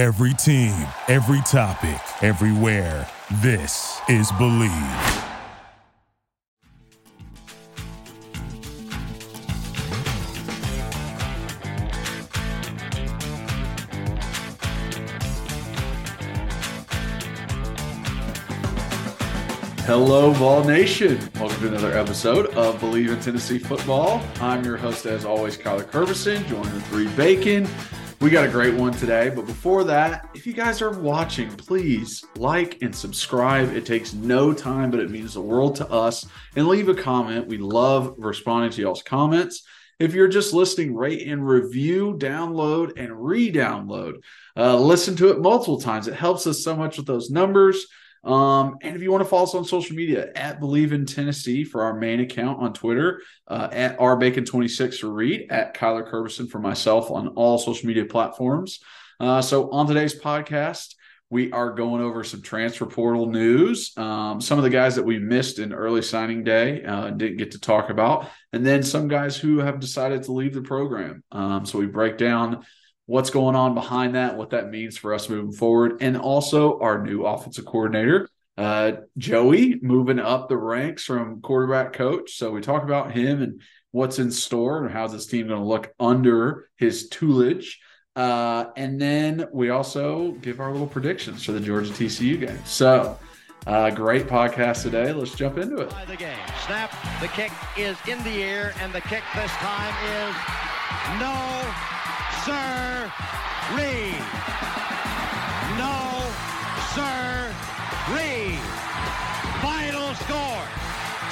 Every team, every topic, everywhere. This is Bleav. Hello, Vol Nation. Welcome to another episode of Bleav in Tennessee Football. I'm your host, as always, Kyler Kerbyson, joined with Reed Bacon. We got a great one today, but before that, if you guys are watching, please like and subscribe. It takes no time, but it means the world to us. And leave a comment. We love responding to y'all's comments. If you're just listening, rate and review, download and re download. Uh, listen to it multiple times. It helps us so much with those numbers. Um, and if you want to follow us on social media at Bleav in Tennessee for our main account on Twitter, uh, at rbacon26 for Reed, at Kyler Kerbyson for myself on all social media platforms. Uh, so on today's podcast, we are going over some transfer portal news, um, some of the guys that we missed in early signing day uh, didn't get to talk about, and then some guys who have decided to leave the program. Um, so we break down what's going on behind that, what that means for us moving forward, and also our new offensive coordinator, uh, Joey, moving up the ranks from quarterback coach. So we talk about him and what's in store and how's this team going to look under his tutelage. Uh, and then we also give our little predictions for the Georgia TCU game. So, uh, great podcast today. Let's jump into it. The game. Snap. The kick is in the air, and the kick this time is no sir, Reed. No, sir, Reed. Final score,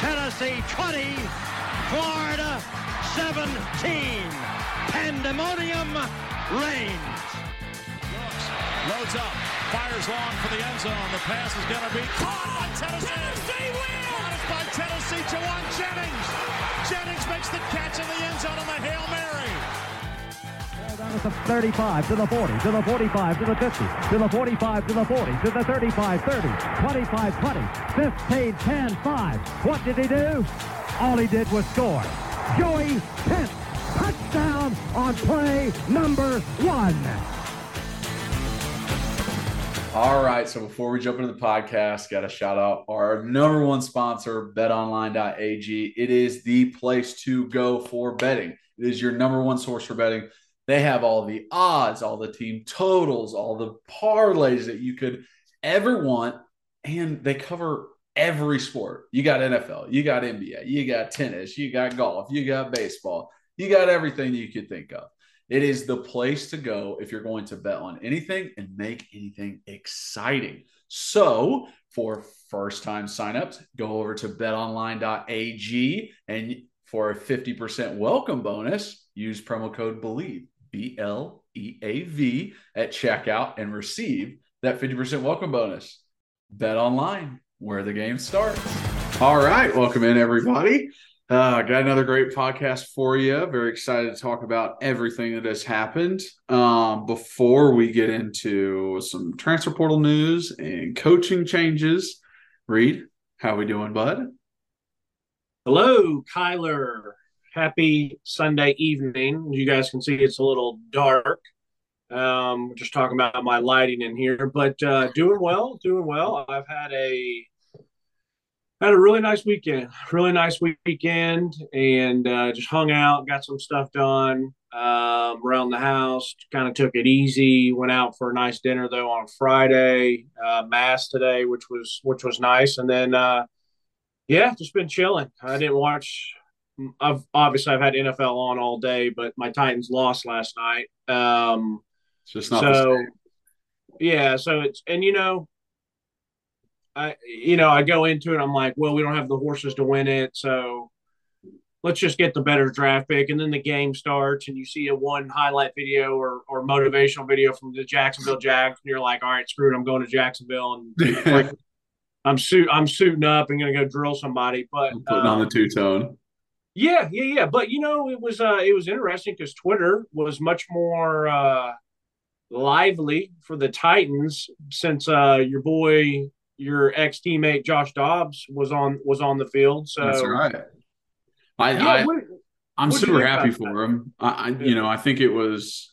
Tennessee 20, Florida 17. Pandemonium reigns. Looks, Loads up, fires long for the end zone. The pass is going to be caught by Tennessee. Tennessee wins! Caught by Tennessee, Jauan Jennings. Jennings makes the catch in the end zone on the Hail Mary. To the 35, to the 40, to the 45, to the 50, to the 45, to the 40, to the 35, 30, 25, 20, 15, 10, 5. What did he do? All he did was score. Joey Pence, touchdown on play number one. All right. So before we jump into the podcast, got to shout out our number one sponsor, betonline.ag. It is the place to go for betting. It is your number one source for betting. They have all the odds, all the team totals, all the parlays that you could ever want. And they cover every sport. You got NFL, you got NBA, you got tennis, you got golf, you got baseball, you got everything you could think of. It is the place to go if you're going to bet on anything and make anything exciting. So, for first time signups, go over to betonline.ag and for a 50% welcome bonus, use promo code BLEAV. B L E A V at checkout and receive that 50% welcome bonus. Bet online where the game starts. All right. Welcome in, everybody. Uh, got another great podcast for you. Very excited to talk about everything that has happened. Um, before we get into some transfer portal news and coaching changes, Reed, how are we doing, bud? Hello, Kyler happy Sunday evening. You guys can see it's a little dark. Um, just talking about my lighting in here, but uh, doing well, doing well. I've had a had a really nice weekend, really nice weekend, and uh, just hung out, got some stuff done um, around the house. Kind of took it easy. Went out for a nice dinner though on Friday. Uh, mass today, which was which was nice, and then uh, yeah, just been chilling. I didn't watch I've obviously I've had NFL on all day, but my Titans lost last night. Um, it's just not so. Yeah, so it's and you know, I you know I go into it. I'm like, well, we don't have the horses to win it, so let's just get the better draft pick. And then the game starts, and you see a one highlight video or or motivational video from the Jacksonville Jags, and you're like, all right, screw it, I'm going to Jacksonville, and like, I'm suit I'm suiting up and gonna go drill somebody. But I'm putting um, on the um, two tone. Yeah, yeah, yeah. But you know, it was uh, it was interesting because Twitter was much more uh, lively for the Titans since uh, your boy, your ex teammate Josh Dobbs was on was on the field. So that's right. I, yeah, I what, am super happy for that? him. I, I, you know, I think it was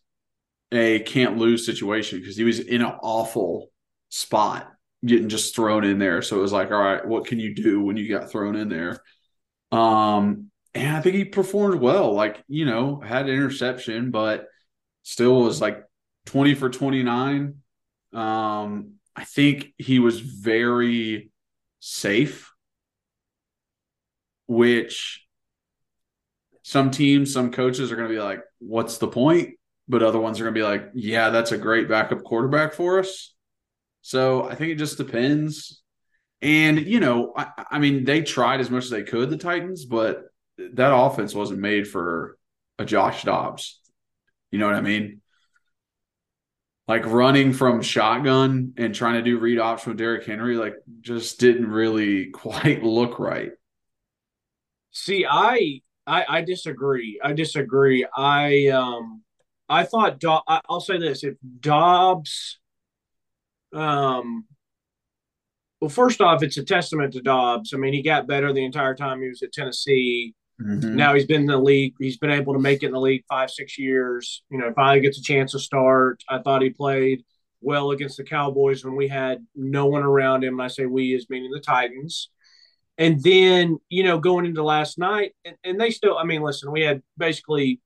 a can't lose situation because he was in an awful spot getting just thrown in there. So it was like, all right, what can you do when you got thrown in there? Um, and I think he performed well. Like, you know, had interception, but still was like 20 for 29. Um, I think he was very safe, which some teams, some coaches are going to be like, what's the point? But other ones are going to be like, yeah, that's a great backup quarterback for us. So I think it just depends. And, you know, I, I mean, they tried as much as they could, the Titans, but that offense wasn't made for a Josh Dobbs. You know what I mean? Like running from shotgun and trying to do read option with Derrick Henry, like just didn't really quite look right. See, I I, I disagree. I disagree. I um I thought Do- I'll say this: if Dobbs, um, well, first off, it's a testament to Dobbs. I mean, he got better the entire time he was at Tennessee. Mm-hmm. Now he's been in the league. He's been able to make it in the league five, six years. You know, finally gets a chance to start. I thought he played well against the Cowboys when we had no one around him. And I say we as meaning the Titans. And then, you know, going into last night, and, and they still, I mean, listen, we had basically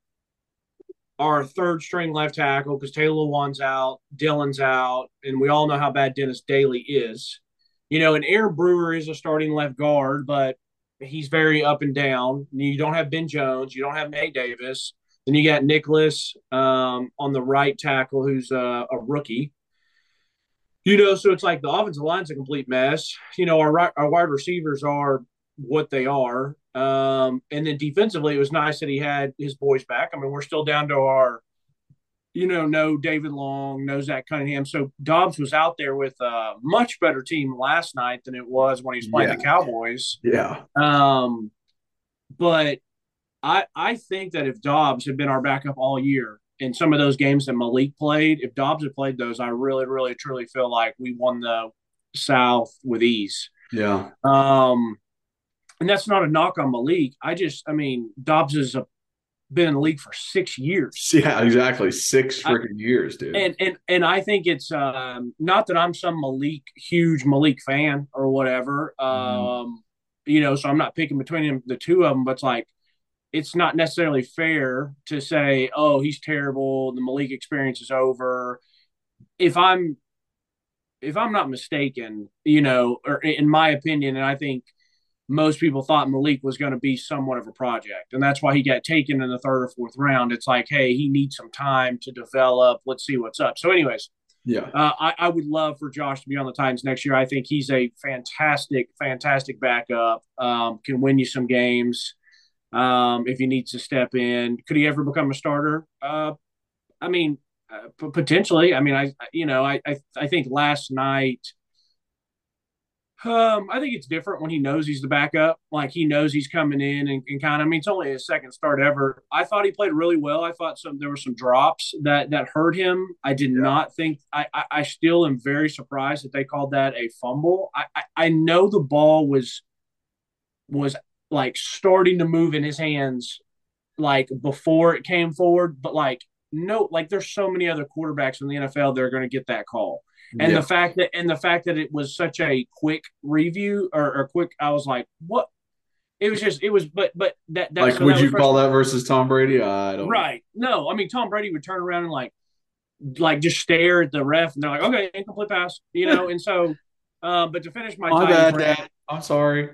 our third string left tackle because Taylor Lewan's out, Dylan's out, and we all know how bad Dennis Daly is. You know, and Aaron Brewer is a starting left guard, but he's very up and down. You don't have Ben Jones, you don't have Nate Davis. Then you got Nicholas um, on the right tackle, who's a, a, rookie. You know, so it's like the offensive line's a complete mess. You know, our our wide receivers are what they are, um, and then defensively, it was nice that he had his boys back. I mean, we're still down to our you know, no David Long, no Zach Cunningham. So Dobbs was out there with a much better team last night than it was when he was playing yeah. the Cowboys. Yeah. Um, but I I think that if Dobbs had been our backup all year in some of those games that Malik played, if Dobbs had played those, I really, really, truly feel like we won the South with ease. Yeah. Um, and that's not a knock on Malik. I just, I mean, Dobbs is a been in the league for six years. Yeah, exactly. Six freaking years, dude. And and and I think it's um, not that I'm some Malik huge Malik fan or whatever. Mm-hmm. Um, you know, so I'm not picking between them, the two of them, but it's like it's not necessarily fair to say, oh, he's terrible. The Malik experience is over. If I'm if I'm not mistaken, you know, or in my opinion, and I think most people thought Malik was going to be somewhat of a project. And that's why he got taken in the third or fourth round. It's like, hey, he needs some time to develop. Let's see what's up. So, anyways, yeah, uh, I, I, would love for Josh to be on the Titans next year. I think he's a fantastic, fantastic backup. Um, can win you some games um, if he needs to step in. Could he ever become a starter? Uh, I mean, uh, potentially. I mean, I you know, I, I I think last night um, I think it's different when he knows he's the backup. Like he knows he's coming in and, and kind of. I mean, it's only his second start ever. I thought he played really well. I thought some there were some drops that that hurt him. I did yeah. not think. I, I, I still am very surprised that they called that a fumble. I, I I know the ball was was like starting to move in his hands like before it came forward, but like no, like there's so many other quarterbacks in the NFL that are going to get that call and yeah. the fact that and the fact that it was such a quick review or, or quick i was like what? It was just it was but but that, that like so would that you call that versus tom brady? I don't right. No i mean tom brady would turn around and like like just stare at the ref and they're like okay incomplete pass you know and so uh, but to finish my, my bad, rant, i'm sorry.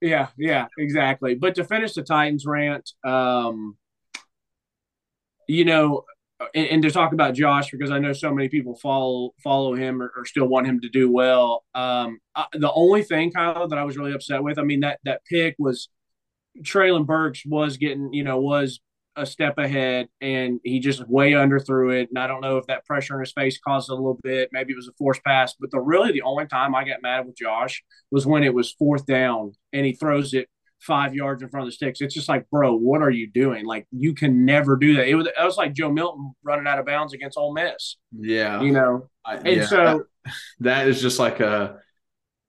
Yeah yeah exactly. But to finish the titans rant um you know and, and, to talk about Josh because I know so many people follow follow him or, or still want him to do well. Um, I, the only thing, Kyle, that I was really upset with, I mean that that pick was Treylon Burks was getting, you know, was a step ahead and he just way under underthrew it. And I don't know if that pressure in his face caused a little bit. Maybe it was a forced pass. But the really the only time I got mad with Josh was when it was fourth down and he throws it five yards in front of the sticks. It's just like, bro, what are you doing? Like, you can never do that. It was, it was like Joe Milton running out of bounds against Ole Miss. Yeah, you know, I, and yeah, so that, that is just like a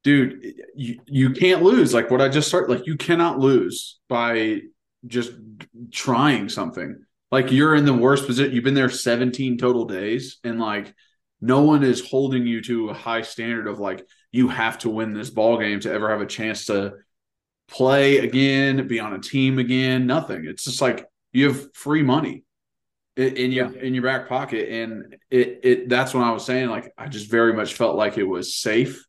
dude. You you can't lose. Like what I just started. Like you cannot lose by just trying something. Like you're in the worst position. You've been there 17 total days, and like no one is holding you to a high standard of like you have to win this ball game to ever have a chance to play again, be on a team again. Nothing. It's just like you have free money in your in your back pocket, and it it that's when I was saying like I just very much felt like it was safe.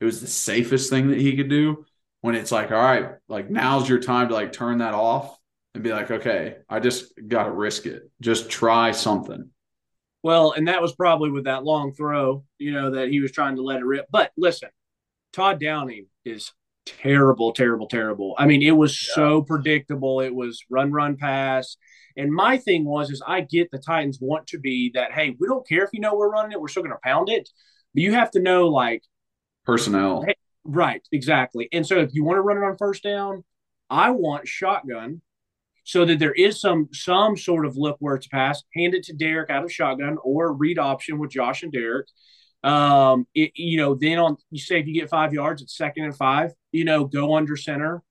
It was the safest thing that he could do. When it's like, all right, like now's your time to like turn that off and be like, okay, I just got to risk it. Just try something. Well, and that was probably with that long throw, you know, that he was trying to let it rip. But listen, Todd Downing is terrible, terrible, terrible. I mean, it was yeah. so predictable. It was run, run, pass. And my thing was, is I get the Titans want to be that, hey, we don't care if you know we're running it, we're still going to pound it. But you have to know, like, personnel. Hey, right, exactly. And so if you want to run it on first down, I want shotgun so that there is some some sort of look where it's passed. Hand it to Derrick out of shotgun or read option with Josh and Derrick. Um, it, you know, then on you say if you get five yards, it's second and five. You know, go under center,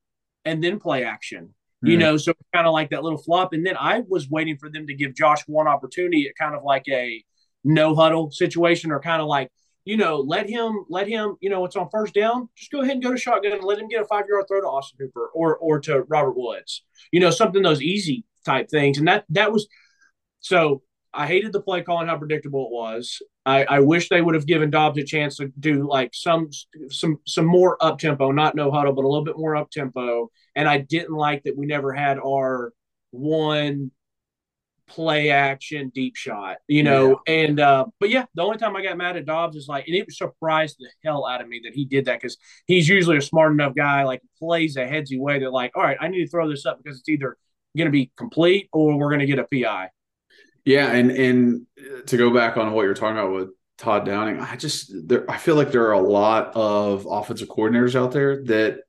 and then play action. You mm know, so kind of like that little flop. And then I was waiting for them to give Josh one opportunity at kind of like a no huddle situation, or kind of like you know, let him, let him, you know, it's on first down. Just go ahead and go to shotgun and let him get a five yard throw to Austin Hooper or or to Robert Woods. You know, something those easy type things. And that that was so I hated the play call and how predictable it was. I, I wish they would have given Dobbs a chance to do like some some some more up tempo, not no huddle, but a little bit more up tempo. And I didn't like that we never had our one play action deep shot, you know. Yeah. And uh, but yeah, the only time I got mad at Dobbs is like, and it surprised the hell out of me that he did that because he's usually a smart enough guy, like plays a headsy way that like, all right, I need to throw this up because it's either going to be complete or we're going to get a PI. Yeah, and and to go back on what you're talking about with Todd Downing, I just there I feel like there are a lot of offensive coordinators out there that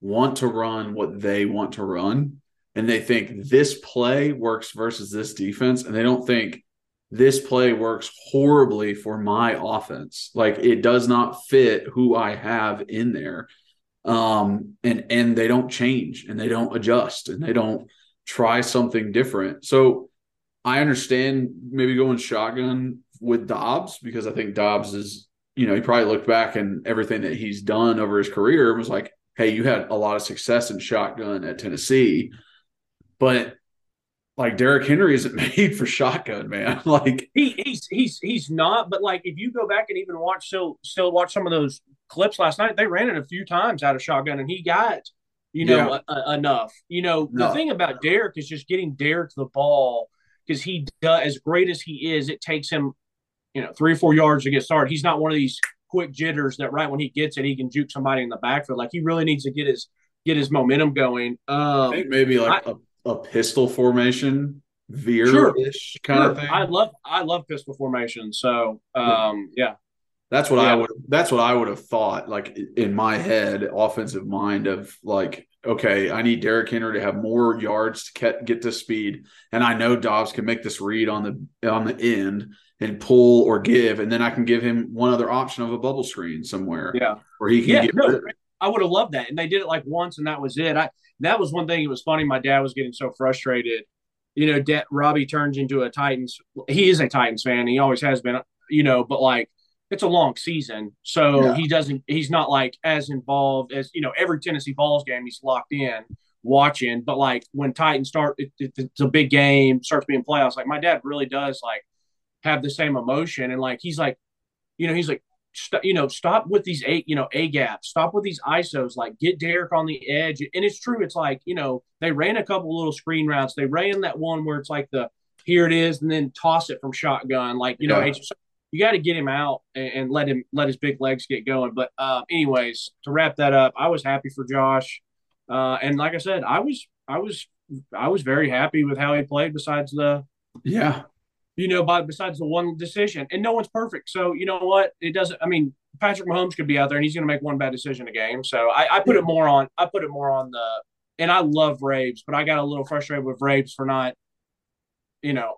want to run what they want to run and they think this play works versus this defense and they don't think this play works horribly for my offense. Like it does not fit who i have in there. Um and and they don't change and they don't adjust and they don't try something different. So i understand maybe going shotgun with dobbs because i think dobbs is you know he probably looked back and everything that he's done over his career was like hey you had a lot of success in shotgun at tennessee but like Derrick Henry isn't made for shotgun, man. like he, he's he's he's not. But like if you go back and even watch still still watch some of those clips last night, they ran it a few times out of shotgun, and he got you know yeah. a, a, enough. You know no. the thing about Derrick is just getting Derrick the ball because he does as great as he is. It takes him you know three or four yards to get started. He's not one of these quick jitters that right when he gets it he can juke somebody in the backfield. Like he really needs to get his get his momentum going. Um, I think maybe like I, a a pistol formation, veer ish sure. kind sure. of thing. I love I love pistol formation. So um, yeah. That's what yeah. I would. That's what I would have thought. Like in my head, offensive mind of like, okay, I need Derrick Henry to have more yards to get, get to speed, and I know Dobbs can make this read on the on the end and pull or give, and then I can give him one other option of a bubble screen somewhere. Yeah, where he can yeah, get. No, I would have loved that, and they did it like once, and that was it. I that was one thing. It was funny. My dad was getting so frustrated. You know, De- Robbie turns into a Titans. He is a Titans fan. He always has been. You know, but like it's a long season, so yeah. he doesn't. He's not like as involved as you know. Every Tennessee Vols game, he's locked in watching. But like when Titans start, it, it, it's a big game, starts being playoffs. Like my dad really does like have the same emotion, and like he's like, you know, he's like, st- you know, stop with these eight, you know, a gaps, stop with these ISOs, like get Derrick on the edge. And it's true. It's like, you know, they ran a couple little screen routes. They ran that one where it's like the, here it is, and then toss it from shotgun. Like, you know, yeah. You got to get him out and, and, let him, let his big legs get going. But uh, anyways, to wrap that up, I was happy for Josh. Uh, and like I said, I was, I was, I was very happy with how he played besides the, yeah, you know, by besides the one decision. And no one's perfect. So you know what? It doesn't I mean, Patrick Mahomes could be out there and he's gonna make one bad decision a game. So I, I put it more on I put it more on the and I love Raves, but I got a little frustrated with Raves for not, you know,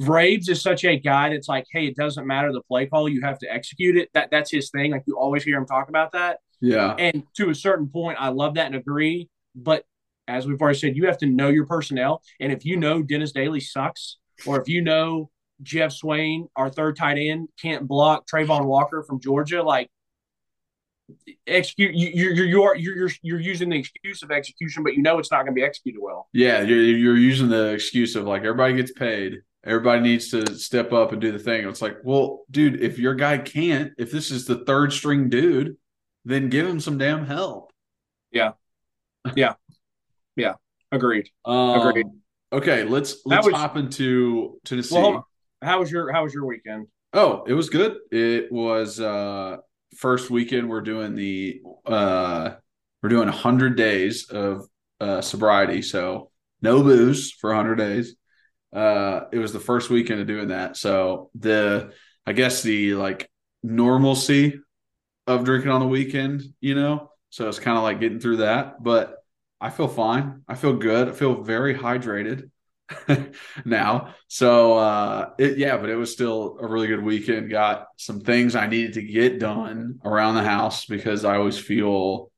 I, Raves is such a guy that's like, hey, it doesn't matter the play call, you have to execute it. That that's his thing. Like you always hear him talk about that. Yeah. And to a certain point, I love that and agree. But as we've already said, you have to know your personnel. And if you know Dennis Daly sucks, or if you know Geoff Swaim, our third tight end, can't block Travon Walker from Georgia, like execute you you're you're you're you're using the excuse of execution, but you know it's not going to be executed well. Yeah, you're you're using the excuse of like everybody gets paid. Everybody needs to step up and do the thing. It's like, well, dude, if your guy can't, if this is the third string dude, then give him some damn help. Yeah. Yeah. Yeah. Agreed. Um, Agreed. Okay, let's let's was- hop into Tennessee. Well, how was your how was your weekend? Oh, it was good. It was uh first weekend we're doing the uh we're doing 100 days of uh sobriety, so no booze for 100 days. Uh it was the first weekend of doing that. So the I guess the like normalcy of drinking on the weekend, you know. So it's kind of like getting through that, but I feel fine. I feel good. I feel very hydrated now. So uh it yeah, but it was still a really good weekend. Got some things I needed to get done around the house because I always feel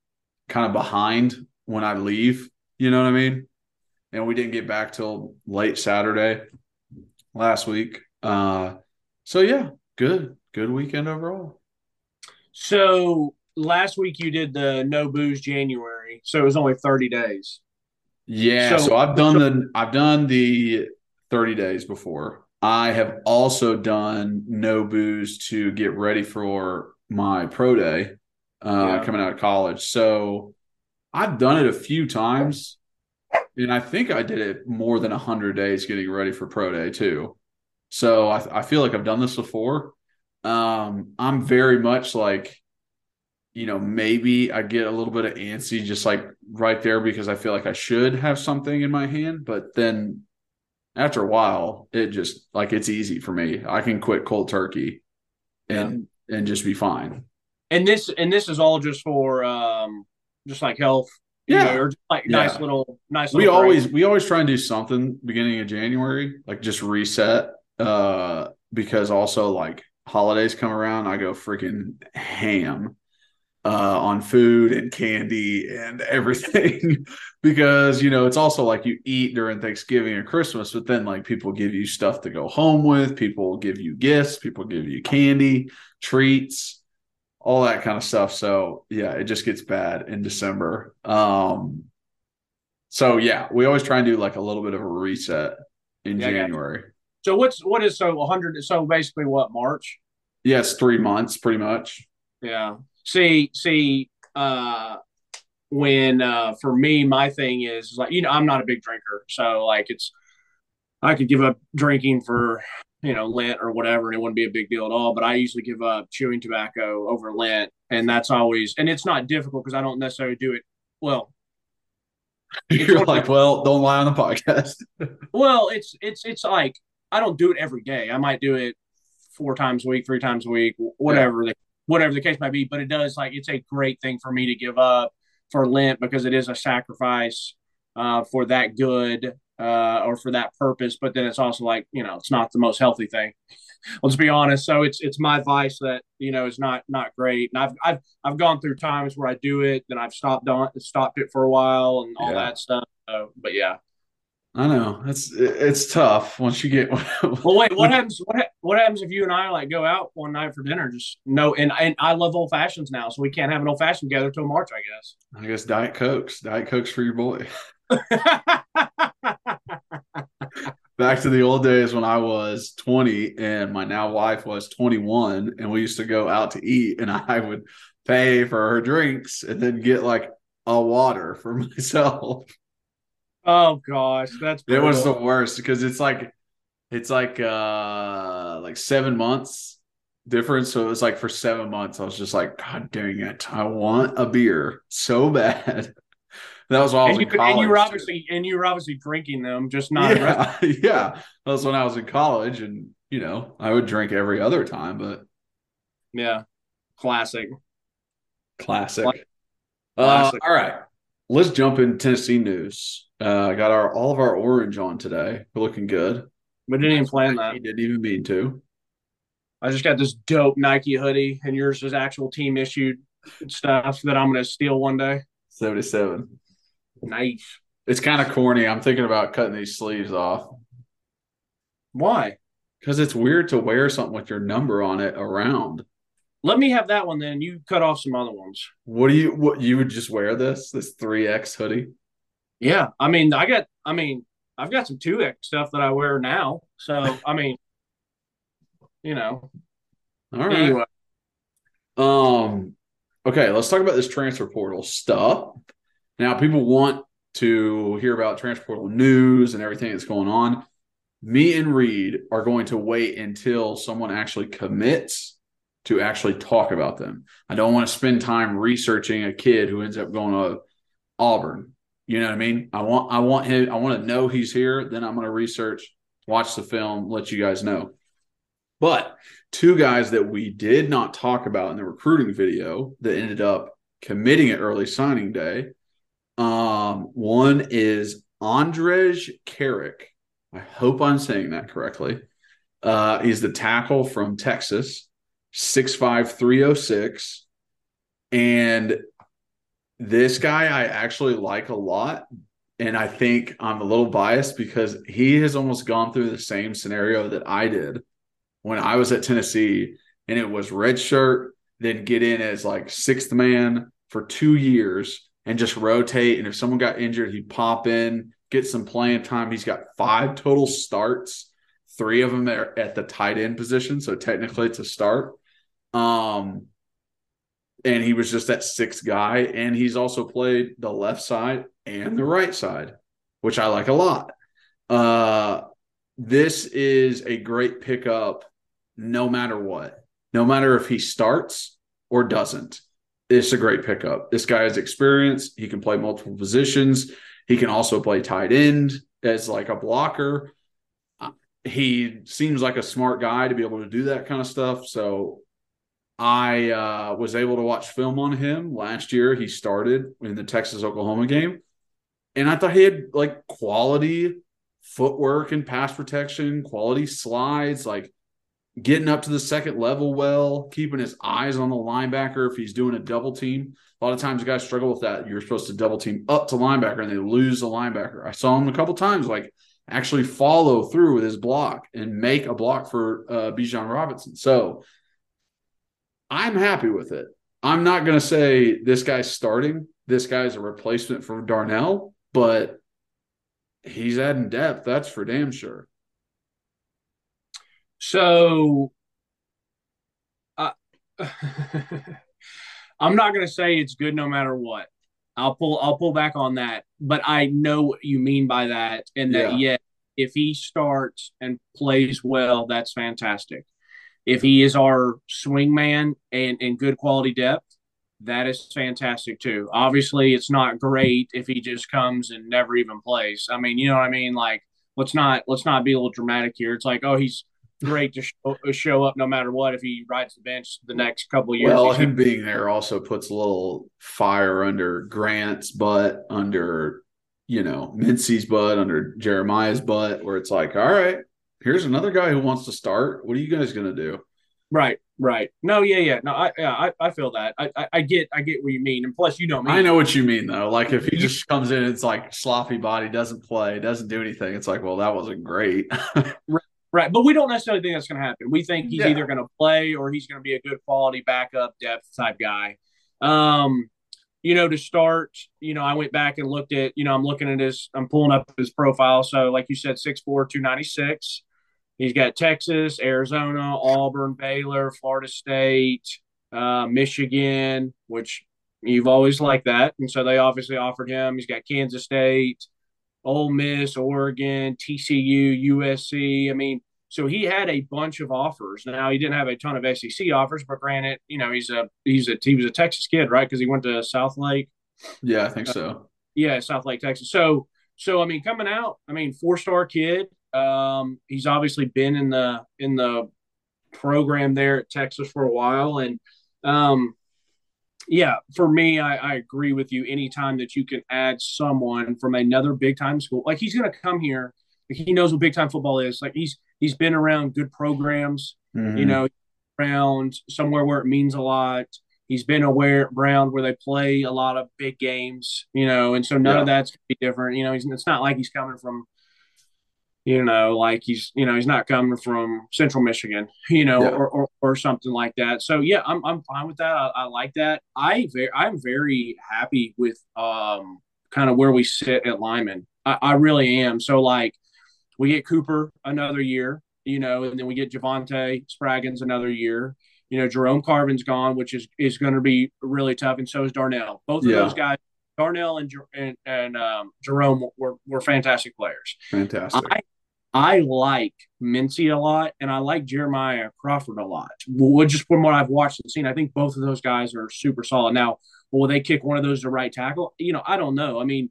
kind of behind when I leave, you know what I mean? And we didn't get back till late Saturday last week. Uh so yeah, good. Good weekend overall. So last week you did the no booze January, so it was only thirty days. Yeah, so, So- I've done the I've done the 30 days before. I have also done no booze to get ready for my pro day uh Yeah. coming out of college. So I've done it a few times and I think I did it more than 100 days getting ready for pro day too. So I I feel like I've done this before. Um I'm very much like you know, maybe I get a little bit of antsy just like right there because I feel like I should have something in my hand. But then after a while, it just like it's easy for me. I can quit cold turkey and and just be fine. And this and this is all just for um just like health. Yeah. know, or just like Yeah. nice little nice We break. always we always try and do something beginning of January, like just reset. Uh because also like holidays come around, I go freaking ham uh on food and candy and everything because you know it's also like you eat during Thanksgiving or Christmas but then like people give you stuff to go home with people give you gifts people give you candy treats all that kind of stuff so yeah it just gets bad in December um so yeah we always try and do like a little bit of a reset in Yeah, I got you. January So what's what is so 100 so basically what March? yes 3 months pretty much Yeah. See, see, uh, when uh, for me, my thing is like you know I'm not a big drinker, so like it's I could give up drinking for you know Lent or whatever, and it wouldn't be a big deal at all. But I usually give up chewing tobacco over Lent, and that's always and it's not difficult because I don't necessarily do it well. you're like well don't lie on the podcast Well, it's it's it's like I don't do it every day. I might do it four times a week, three times a week, whatever the whatever the case might be. But it does like it's a great thing for me to give up for Lent because it is a sacrifice uh, for that good uh, or for that purpose. But then it's also like you know it's not the most healthy thing. Let's be honest. So it's it's my vice that you know is not not great. And I've I've I've gone through times where I do it, then I've stopped on stopped it for a while and all Yeah. that stuff. So, but yeah. I know it's it's tough once you get. Well, wait. What happens? What What happens if you and I like go out one night for dinner? Just no. And and I love old fashions now, so we can't have an old fashioned together till March, I guess. I guess Diet Cokes, Diet Cokes for your boy. Back to the old days when I was 20 and my now wife was 21, and we used to go out to eat, and I would pay for her drinks and then get like a water for myself. oh gosh, that's It was the worst because it's like it's like uh like seven months difference. So it was like for seven months, I was just like, God dang it, I want a beer so bad. That was while I was and you, in college. and you were too. obviously and you were obviously drinking them, just not. yeah, yeah. That was when I was in college, and you know, I would drink every other time, but yeah, classic. classic. Classic. Uh, all right, let's jump in Tennessee news. Uh, got our all of our orange on today. We're looking good. We didn't even plan that. He didn't even mean to. I just got this dope Nike hoodie, and yours is actual team issued stuff that I'm gonna steal one day. Seventy-seven. Nice. It's kind of corny. I'm thinking about cutting these sleeves off Why? because it's weird to wear something with your number on it around. Let me have that one then. You cut off some other ones. What do you? What you would just wear this this three X hoodie? Yeah, I mean, I got, I mean, I've got some two X stuff that I wear now. So I mean, you know, All right. anyway. Um, okay, let's talk about this transfer portal stuff. Now, people want to hear about transfer portal news and everything that's going on. Me and Reed are going to wait until someone actually commits to actually talk about them. I don't want to spend time researching a kid who ends up going to Auburn. You know what I mean? I want I want him I want to know he's here, then I'm going to research, watch the film, let you guys know. But two guys that we did not talk about in the recruiting video that ended up committing at early signing day. Um, one is Andrej Karic. I hope I'm saying that correctly. Uh, he's the tackle from Texas, 6'5, 306. And this guy I actually like a lot. And I think I'm a little biased because he has almost gone through the same scenario that I did when I was at Tennessee, and it was red shirt, then get in as like sixth man for two years and just rotate. And if someone got injured, he'd pop in, get some playing time. He's got five total starts, three of them are at the tight end position. So technically it's a start. Um, and he was just that sixth guy. And he's also played the left side and the right side, which I like a lot. Uh, this is a great pickup no matter what. No matter if he starts or doesn't. It's a great pickup. This guy has experience. He can play multiple positions. He can also play tight end as like a blocker. Uh, He seems like a smart guy to be able to do that kind of stuff. So I uh, was able to watch film on him last year. He started in the Texas Oklahoma game. And I thought he had like quality footwork and pass protection, quality slides, like getting up to the second level well, keeping his eyes on the linebacker if he's doing a double team. A lot of times guys struggle with that. You're supposed to double team up to linebacker and they lose the linebacker. I saw him a couple times like actually follow through with his block and make a block for uh, Bijan Robinson. So I'm happy with it. I'm not going to say this guy's starting. This guy's a replacement for Darnell, but he's adding depth. That's for damn sure. So, uh, I'm not going to say it's good no matter what. I'll pull I'll pull back on that, but I know what you mean by that, and that Yeah. yeah, if he starts and plays well, that's fantastic. If he is our swing man and in good quality depth, that is fantastic too. Obviously, it's not great if he just comes and never even plays. I mean, you know what I mean? Like, let's not let's not be a little dramatic here. It's like, oh, he's great to show, uh, show up no matter what if he rides the bench the next couple of years. Well, him being there also puts a little fire under Grant's butt, under you know Mincey's butt, under Jeremiah's butt, where it's like, all right, here's another guy who wants to start. What are you guys gonna do? Right, right. No, yeah, yeah. No, I, yeah, I, I feel that. I, I, I get, I get what you mean. And plus, you know me. I know what you mean though. Like if he just comes in, it's like sloppy body, doesn't play, doesn't do anything. It's like, well, that wasn't great. Right, but we don't necessarily think that's going to happen. We think he's Yeah. either going to play or he's going to be a good quality backup depth type guy. Um, you know, to start, you know, I went back and looked at, you know, I'm looking at his, I'm pulling up his profile. So, like you said, 6'4, 296. He's got Texas, Arizona, Auburn, Baylor, Florida State, uh, Michigan, which you've always liked that. And so they obviously offered him. He's got Kansas State, Ole Miss, Oregon, TCU, USC. I mean, so he had a bunch of offers. Now he didn't have a ton of SEC offers, but granted, you know, he's a he's a he was a Texas kid, right? Because he went to Southlake. yeah, I think so. Yeah, Southlake, Texas. So so I mean, coming out, I mean, four star kid. Um, he's obviously been in the in the program there at Texas for a while, and um, yeah, for me, I, I agree with you. Anytime that you can add someone from another big time school, like he's going to come here, he knows what big time football is. Like he's he's been around good programs, you Mhm. know, around somewhere where it means a lot. He's been aware around where they play a lot of big games, you know, and so none Yeah. of that's gonna be different. You know, he's, it's not like he's coming from, you know, like he's you know he's not coming from Central Michigan, you know, Yeah. or, or or something like that. So yeah, I'm I'm fine with that. I, I like that. I very I'm very happy with um kind of where we sit at Lyman. I, I really am. So like we get Cooper another year, you know, and then we get Javontez Spraggins another year. You know, Jerome Carvin's gone, which is is going to be really tough, and so is Darnell. Both of Yeah. those guys, Darnell and and, and um, Jerome, were were fantastic players. Fantastic. I I like Mincey a lot, and I like Jeremiah Crawford a lot. Well, just from what I've watched and seen, I think both of those guys are super solid. Now, will they kick one of those to right tackle? You know, I don't know. I mean,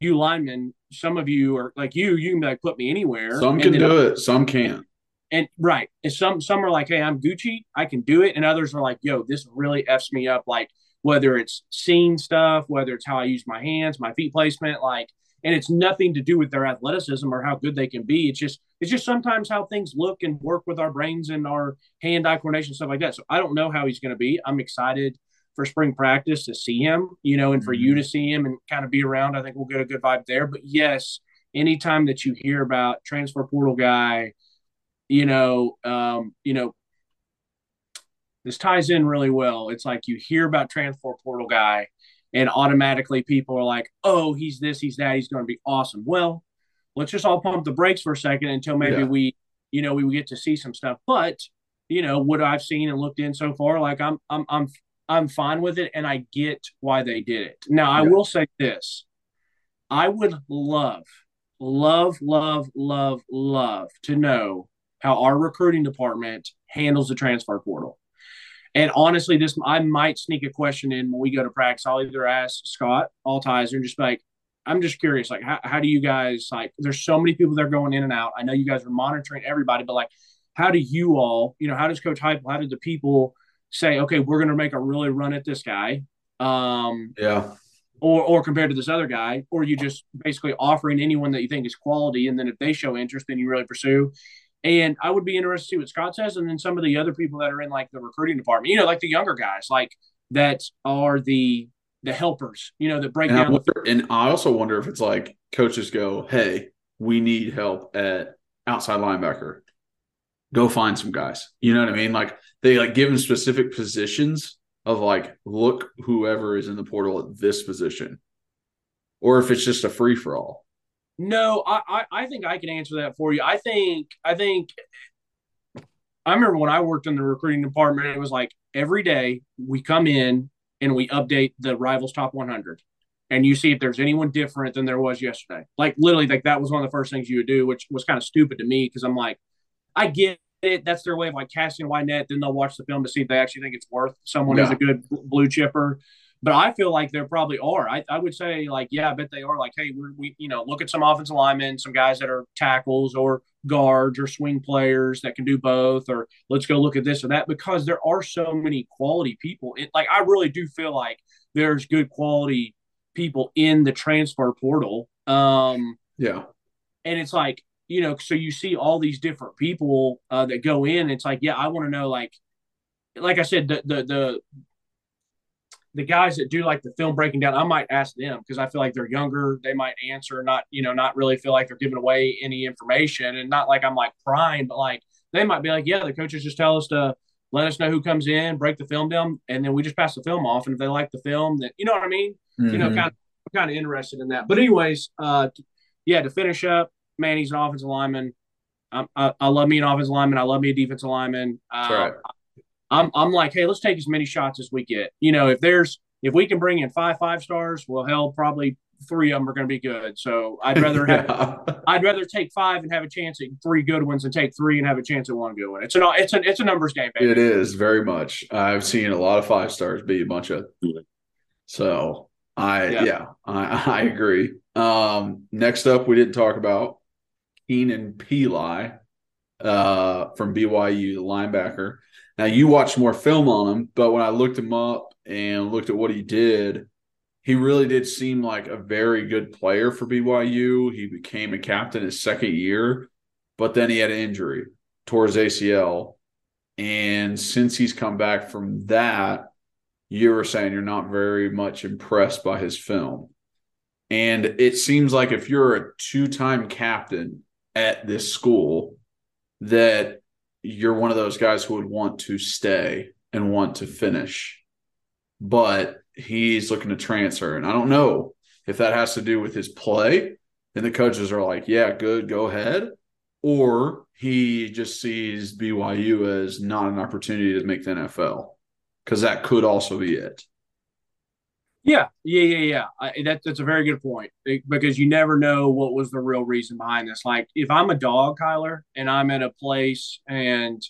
you linemen, some of you are like you. You can like put me anywhere. some can do it, some can't. and right, and some some are like, "Hey, I'm Gucci, I can do it," and others are like, "Yo, this really f's me up." Like whether it's scene stuff, whether it's how I use my hands, my feet placement, like, and it's nothing to do with their athleticism or how good they can be. It's just it's just sometimes how things look and work with our brains and our hand-eye coordination stuff like that. So I don't know how he's going to be. I'm excited for spring practice to see him, you know, and for you to see him and kind of be around. I think we'll get a good vibe there. But yes, anytime that you hear about transfer portal guy you know, um, you know, this ties in really well. It's like you hear about transfer portal guy, and automatically people are like, "Oh, he's this, he's that, he's going to be awesome." Well, let's just all pump the brakes for a second until maybe Yeah. we, you know, we get to see some stuff. But you know, what I've seen and looked in so far, like I'm, I'm, I'm, I'm fine with it, and I get why they did it. Now, I Yeah. will say this: I would love, love, love, love, love to know how our recruiting department handles the transfer portal. And honestly, this I might sneak a question in when we go to practice. I'll either ask Scott Altizer and just like, I'm just curious, like, how, how do you guys like? There's so many people that are going in and out. I know you guys are monitoring everybody, but like, how do you all, you know, how does Coach Hype, how did the people say, okay, we're going to make a really run at this guy, um, Yeah. or or compared to this other guy, or you just basically offering anyone that you think is quality, and then if they show interest, then you really pursue. And I would be interested to see what Scott says, and then some of the other people that are in like the recruiting department, you know, like the younger guys, like that are the the helpers, you know, that break And I, down. The, wonder, and I also wonder if it's like coaches go, "Hey, we need help at outside linebacker. Go find some guys." You know what I mean? Like they like give them specific positions of like, look, whoever is in the portal at this position, or if it's just a free for all. No, I, I I think I can answer that for you. I think I think I remember when I worked in the recruiting department, it was like every day we come in and we update the rivals top 100 and you see if there's anyone different than there was yesterday. Like literally, like that was one of the first things you would do, which was kind of stupid to me because I'm like, I get it. That's their way of like casting a wide net. Then they'll watch the film to see if they actually think it's worth someone who's Yeah. a good blue chipper. But I feel like there probably are. I, I would say like, yeah, I bet they are. Like, hey, we're, we you know look at some offensive linemen, some guys that are tackles or guards or swing players that can do both, or let's go look at this or that because there are so many quality people. It, like I really do feel like there's good quality people in the transfer portal. Um, Yeah, and it's like you know, so you see all these different people uh, that go in. It's like, yeah, I want to know, like, like I said, the the the the guys that do like the film breaking down, I might ask them because I feel like they're younger. They might answer, not you know, not really feel like they're giving away any information, and not like I'm like prying, but like they might be like, yeah, the coaches just tell us to let us know who comes in, break the film down, and then we just pass the film off, and if they like the film, then you know what I mean you know, Mhm. kind of kind of interested in that. But anyways, uh, yeah, to finish up, man, he's an offensive lineman. I, I, love me an offensive lineman. I love me a defensive lineman. Um, right. I'm I'm like, hey, let's take as many shots as we get. You know, if there's if we can bring in five five stars, well, hell, probably three of them are going to be good. So I'd rather have Yeah. I'd rather take five and have a chance at three good ones and take three and have a chance at one good one. It's an it's a it's a numbers game, baby. It is very much. I've seen a lot of five stars be a bunch of. So I Yeah. yeah, I, I agree. Um, next up, we didn't talk about Keenan Pili uh, from BYU, the linebacker. Now you watched more film on him, but when I looked him up and looked at what he did, he really did seem like a very good player for BYU. He became a captain his second year, but then he had an injury towards ACL. And since he's come back from that, you were saying you're not very much impressed by his film. And it seems like if you're a two time captain at this school, that you're one of those guys who would want to stay and want to finish. But he's looking to transfer. And I don't know if that has to do with his play. And the coaches are like, yeah, good, go ahead. Or he just sees BYU as not an opportunity to make the NFL because that could also be it. Yeah, yeah, yeah, yeah. I, that, that's a very good point because you never know what was the real reason behind this. Like, if I'm a dog, Kyler, and I'm at a place and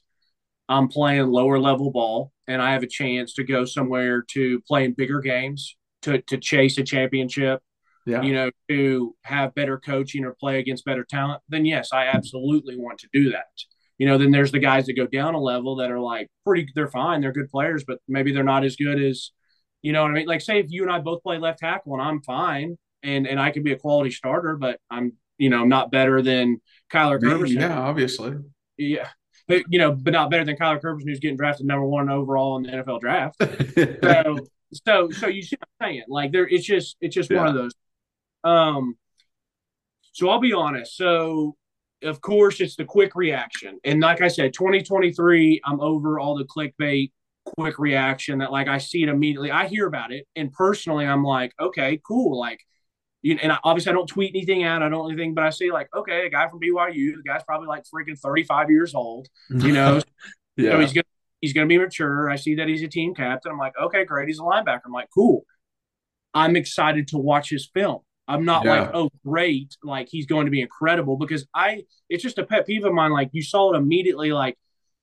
I'm playing lower level ball and I have a chance to go somewhere to play in bigger games to, to chase a championship, yeah. you know, to have better coaching or play against better talent, then yes, I absolutely want to do that. You know, then there's the guys that go down a level that are like pretty, they're fine, they're good players, but maybe they're not as good as you know what I mean? Like, say if you and I both play left tackle and I'm fine and and I could be a quality starter, but I'm you know not better than Kyler Kerbyson. Yeah, obviously. Yeah, but you know, but not better than Kyler Kerbyson, who's getting drafted number one overall in the NFL draft. so, so, so you see what I'm saying? Like, there, it's just, it's just yeah. one of those. Um, so I'll be honest. So, of course, it's the quick reaction, and like I said, 2023, I'm over all the clickbait quick reaction that like I see it immediately. I hear about it, and personally, I'm like, okay, cool. Like, you know, and I, obviously I don't tweet anything out. I don't anything, but I see like, okay, a guy from BYU, the guy's probably like freaking 35 years old. You know, yeah. So he's gonna he's gonna be mature. I see that he's a team captain. I'm like, okay, great. He's a linebacker. I'm like, cool. I'm excited to watch his film. I'm not yeah. like, oh, great, like he's going to be incredible because I, it's just a pet peeve of mine. Like you saw it immediately, like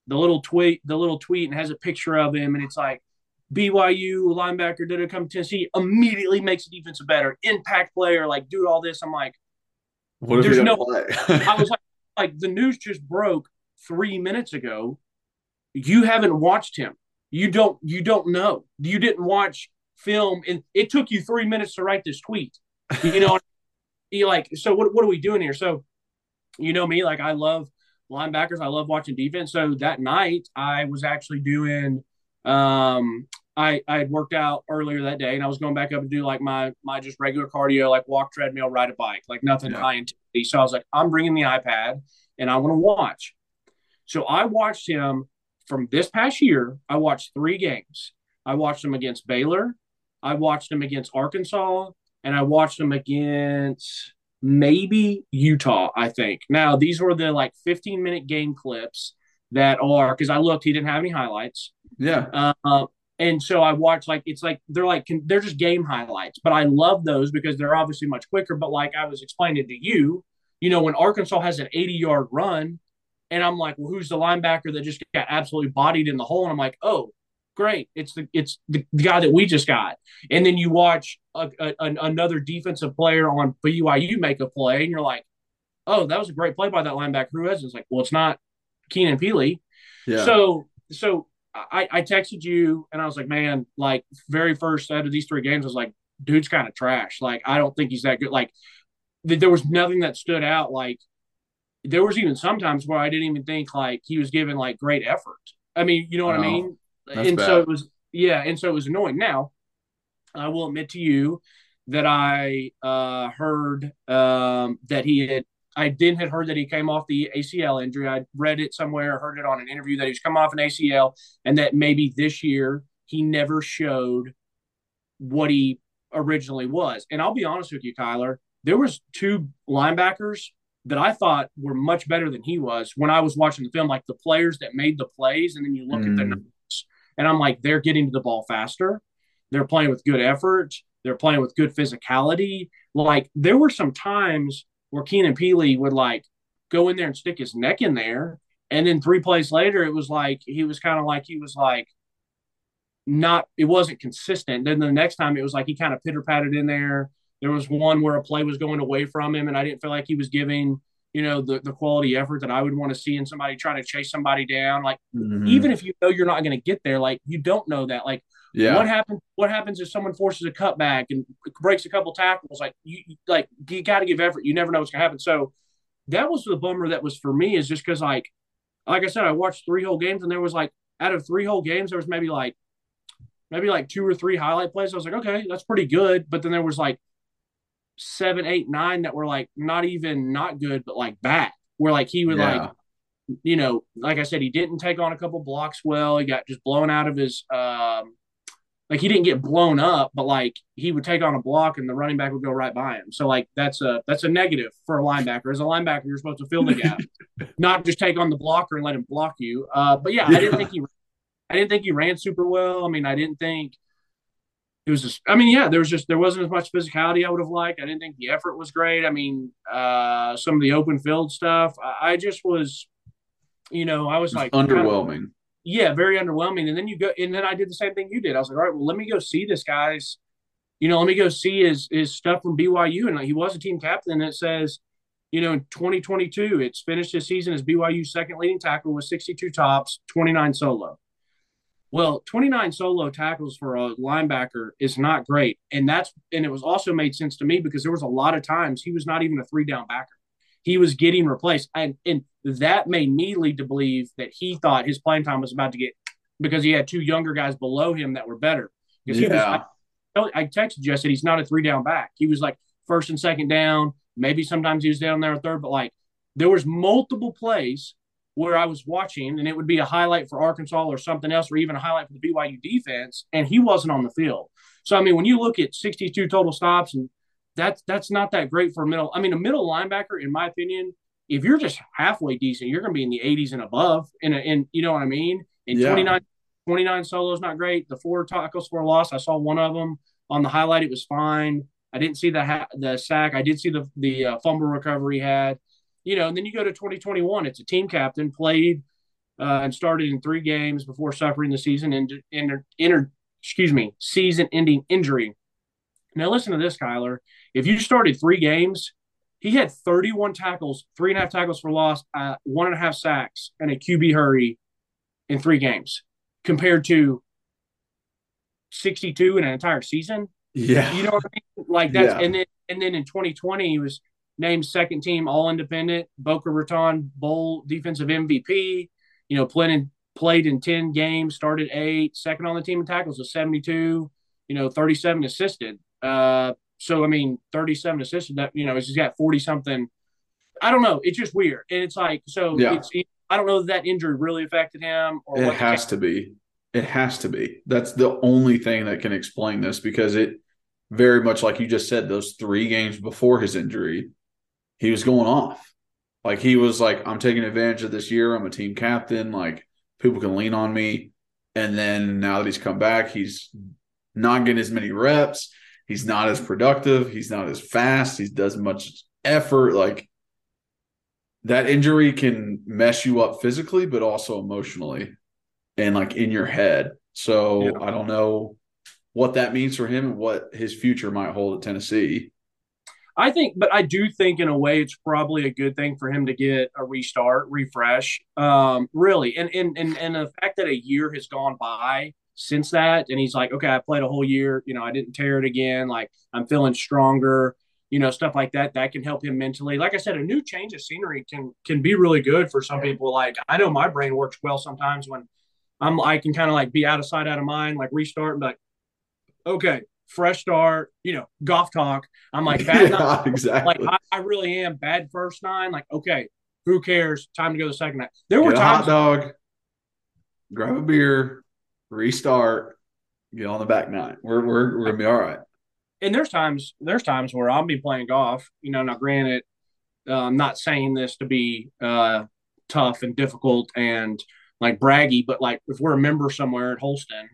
the little tweet, the little tweet, and has a picture of him, and it's like BYU linebacker did it come to Tennessee immediately makes the defense better, impact player, like do all this. I'm like, what there's no. I was like, like the news just broke three minutes ago. You haven't watched him. You don't. You don't know. You didn't watch film, and it took you three minutes to write this tweet. You know, you like. So what? What are we doing here? So, you know me, like I love linebackers. I love watching defense. So that night I was actually doing um I I had worked out earlier that day and I was going back up and do like my my just regular cardio, like walk, treadmill, ride a bike, like nothing yeah. high intensity. So I was like, I'm bringing the iPad and I want to watch. So I watched him from this past year. I watched three games. I watched him against Baylor. I watched him against Arkansas, and I watched him against maybe Utah, I think. Now, these were the like 15 minute game clips that are because I looked, he didn't have any highlights. Yeah. Uh, and so I watched like it's like they're like they're just game highlights, but I love those because they're obviously much quicker. But like I was explaining to you, you know, when Arkansas has an 80 yard run, and I'm like, well, who's the linebacker that just got absolutely bodied in the hole? And I'm like, oh, great. It's the it's the, guy that we just got. And then you watch a, a, another defensive player on BYU make a play, and you're like, oh, that was a great play by that linebacker. Who is? It's like, well, it's not Keenan Pili. Yeah. So so I, I texted you and I was like, man, like very first out of these three games, I was like, dude's kind of trash. Like, I don't think he's that good. Like, th- there was nothing that stood out. Like, there was even sometimes where I didn't even think like he was giving like great effort. I mean, you know what I mean? That's and bad. so it was, yeah, and so it was annoying. Now, I will admit to you that I uh, heard um, that he had. I didn't had heard that he came off the ACL injury. I read it somewhere, heard it on an interview that he's come off an ACL, and that maybe this year he never showed what he originally was. And I'll be honest with you, Kyler, there was two linebackers that I thought were much better than he was when I was watching the film, like the players that made the plays, and then you look mm. at the mm. And I'm like, they're getting to the ball faster. They're playing with good effort. They're playing with good physicality. Like there were some times where Keenan Pili would like go in there and stick his neck in there. And then three plays later, it was like he was kind of like he was like not it wasn't consistent. Then the next time it was like he kind of pitter patted in there. There was one where a play was going away from him, and I didn't feel like he was giving you know the the quality effort that I would want to see in somebody trying to chase somebody down. Like mm-hmm. even if you know you're not going to get there, like you don't know that. Like yeah. what happens? What happens if someone forces a cutback and breaks a couple tackles? Like you like you got to give effort. You never know what's going to happen. So that was the bummer that was for me is just because like like I said, I watched three whole games and there was like out of three whole games there was maybe like maybe like two or three highlight plays. I was like, okay, that's pretty good. But then there was like seven, eight, nine that were like not even not good, but like bad. Where like he would Yeah. like, you know, like I said, he didn't take on a couple blocks well. He got just blown out of his um like he didn't get blown up, but like he would take on a block and the running back would go right by him. So like that's a that's a negative for a linebacker. As a linebacker, you're supposed to fill the gap, not just take on the blocker and let him block you. Uh, but yeah, I didn't think he I didn't think he ran super well. I mean, I didn't think it was just I mean, yeah, there was just there wasn't as much physicality I would have liked. I didn't think the effort was great. I mean, uh some of the open field stuff, I, I just was you know, I was like kind of- underwhelming. yeah, very underwhelming. And then you go, and then I did the same thing you did. I was like, all right, well, let me go see this guy's, you know, let me go see his his stuff from BYU. And like, he was a team captain. And it says, you know, in 2022, it's finished his season as BYU's second leading tackle with 62 tops, 29 solo. Well, 29 solo tackles for a linebacker is not great. And that's, and it was also made sense to me because there was a lot of times he was not even a three down backer. He was getting replaced. And, and that made me lead to believe that he thought his playing time was about to get because he had two younger guys below him that were better. Because he was, Yeah. I, I texted you, I said he's not a three down back. He was like first and second down. Maybe sometimes he was down there third, but like there was multiple plays where I was watching and it would be a highlight for Arkansas or something else, or even a highlight for the BYU defense, and he wasn't on the field. So I mean, when you look at 62 total stops, and that's that's not that great for a middle. I mean, a middle linebacker, in my opinion, if you're just halfway decent, you're going to be in the 80s and above. And and you know what I mean. And Yeah. 29, 29 solos not great. The four tackles for a loss, I saw one of them on the highlight. It was fine. I didn't see the ha- the sack. I did see the the uh, fumble recovery had. You know, and then you go to 2021. It's a team captain played uh, and started in three games before suffering the season and in, in, excuse me season-ending injury. Now listen to this, Kyler. If you started three games, he had 31 tackles, three and a half tackles for loss, uh, one and a half sacks, and a QB hurry in three games, compared to 62 in an entire season. Yeah. You know what I mean? Like that's Yeah. and then and then in 2020 he was named second team All Independent, Boca Raton Bowl defensive MVP. You know, played in played in 10 games, started eight, second on the team in tackles was 72. You know, 37 assisted. Uh, so I mean, 37 assisted. That you know, he's got 40 something. I don't know. It's just weird, and it's like so. Yeah. It's, I don't know if that injury really affected him or It has to be. It has to be. That's the only thing that can explain this because it very much like you just said, those three games before his injury, he was going off. Like he was like, I'm taking advantage of this year. I'm a team captain. Like people can lean on me. And then now that he's come back, he's not getting as many reps. He's not as productive. He's not as fast. He does much effort. Like that injury can mess you up physically, but also emotionally and like in your head. So Yeah. I don't know what that means for him and what his future might hold at Tennessee. I think, but I do think in a way it's probably a good thing for him to get a restart, refresh. Um, really, and and and and the fact that a year has gone by since that, and he's like, okay, I played a whole year. You know, I didn't tear it again. Like I'm feeling stronger. You know, stuff like that that can help him mentally. Like I said, a new change of scenery can can be really good for some people. Like I know my brain works well sometimes when I'm I can kind of like be out of sight, out of mind, like restart and be like, okay, fresh start. You know, golf talk. I'm like, bad yeah, exactly. like I, I really am bad first nine. Like, okay, who cares? Time to go the second night. There were get a hot dog, grab a beer, restart, get on the back nine. We're we're we're gonna be all right. and there's times there's times where I'll be playing golf. You know, now granted, uh, I'm not saying this to be uh, tough and difficult and like braggy, but like if we're a member somewhere at Holston,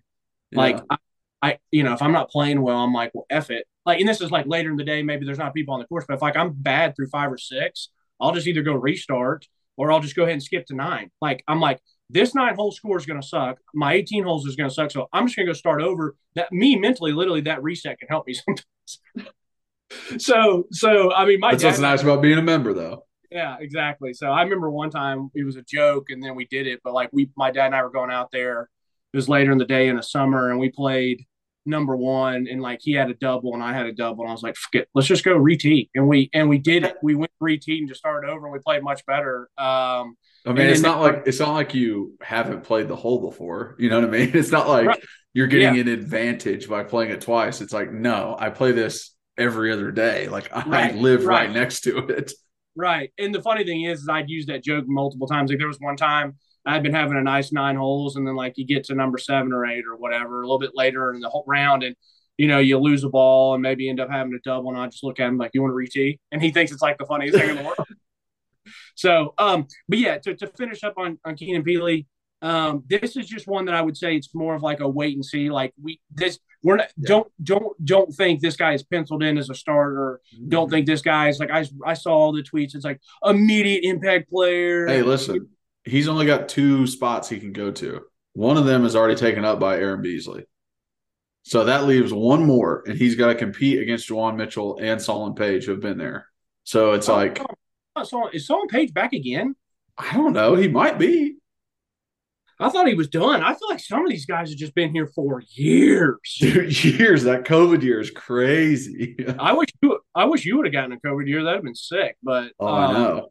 like Yeah. I, you know, if I'm not playing well, I'm like, well, F it. Like, and this is like later in the day, maybe there's not people on the course, but if like I'm bad through five or six, I'll just either go restart or I'll just go ahead and skip to nine. Like, I'm like, this nine hole score is going to suck. My 18 holes is going to suck. So I'm just going to go start over. That me mentally, literally, that reset can help me sometimes. so, so I mean, my That's dad, what's nice about being a member, though. yeah, exactly. So I remember one time it was a joke and then we did it, but like we, my dad and I were going out there. It was later in the day in the summer and we played number one and like he had a double and I had a double and I was like, it, let's just go retee. And we, and we did it. We went retee and just started over and we played much better. Um, I mean, it's not like it's not like you haven't played the hole before. You know what I mean? It's not like Right. you're getting Yeah. an advantage by playing it twice. It's like, no, I play this every other day. Like I Right, live right. right. next to it. Right. And the funny thing is, is I'd used that joke multiple times. Like there was one time I'd been having a nice nine holes, and then like you get to number seven or eight or whatever, a little bit later in the whole round, and you know, you lose a ball and maybe end up having a double. And I just look at him like, You want to retee? And he thinks it's like the funniest thing in the world. So um, but yeah, to, to finish up on, on Keenan Pili, um, this is just one that I would say it's more of like a wait and see. Like we this we're not Yeah. don't don't don't think this guy is penciled in as a starter don't think this guy is like I I saw all the tweets. It's like immediate impact player. Hey, listen, he's only got two spots he can go to. One of them is already taken up by Aaron Beasley. So that leaves one more, and he's got to compete against Juwan Mitchell and Solon Page who have been there. So it's like, Oh, so is Solon Page back again? I don't know. He might be. I thought he was done. I feel like some of these guys have just been here for years. Dude, years. That COVID year is crazy. I wish you I wish you would have gotten a COVID year. That'd have been sick. But Oh, I um, know.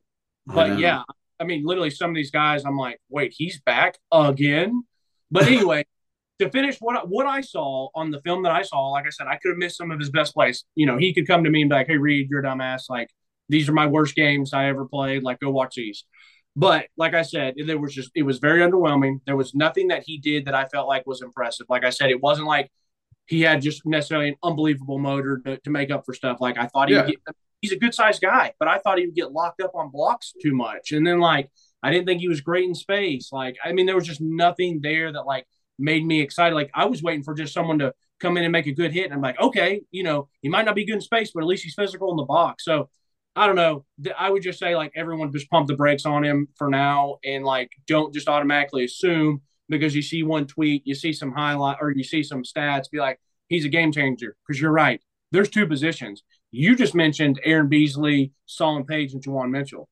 I But know. yeah, I mean, literally, some of these guys, I'm like, wait, he's back again. But anyway, to finish what I, what I saw on the film that I saw, like I said, I could have missed some of his best plays. You know, he could come to me and be like, "Hey, Reed, you're a dumbass. Like, these are my worst games I ever played. Like, go watch these." But like I said, there was just it was very underwhelming. There was nothing that he did that I felt like was impressive. Like I said, it wasn't like he had just necessarily an unbelievable motor to, to make up for stuff. Like I thought he would Yeah. get he's a good sized guy, but I thought he would get locked up on blocks too much. And then like I didn't think he was great in space. Like I mean, there was just nothing there that like made me excited. Like I was waiting for just someone to come in and make a good hit. And I'm like, okay, you know, he might not be good in space, but at least he's physical in the box. So I don't know. I would just say like everyone just pump the brakes on him for now and like don't just automatically assume because you see one tweet, you see some highlight or you see some stats, be like, he's a game changer. Because you're right. There's two positions. You just mentioned Aaron Beasley, Solon Page, and Juwan Mitchell.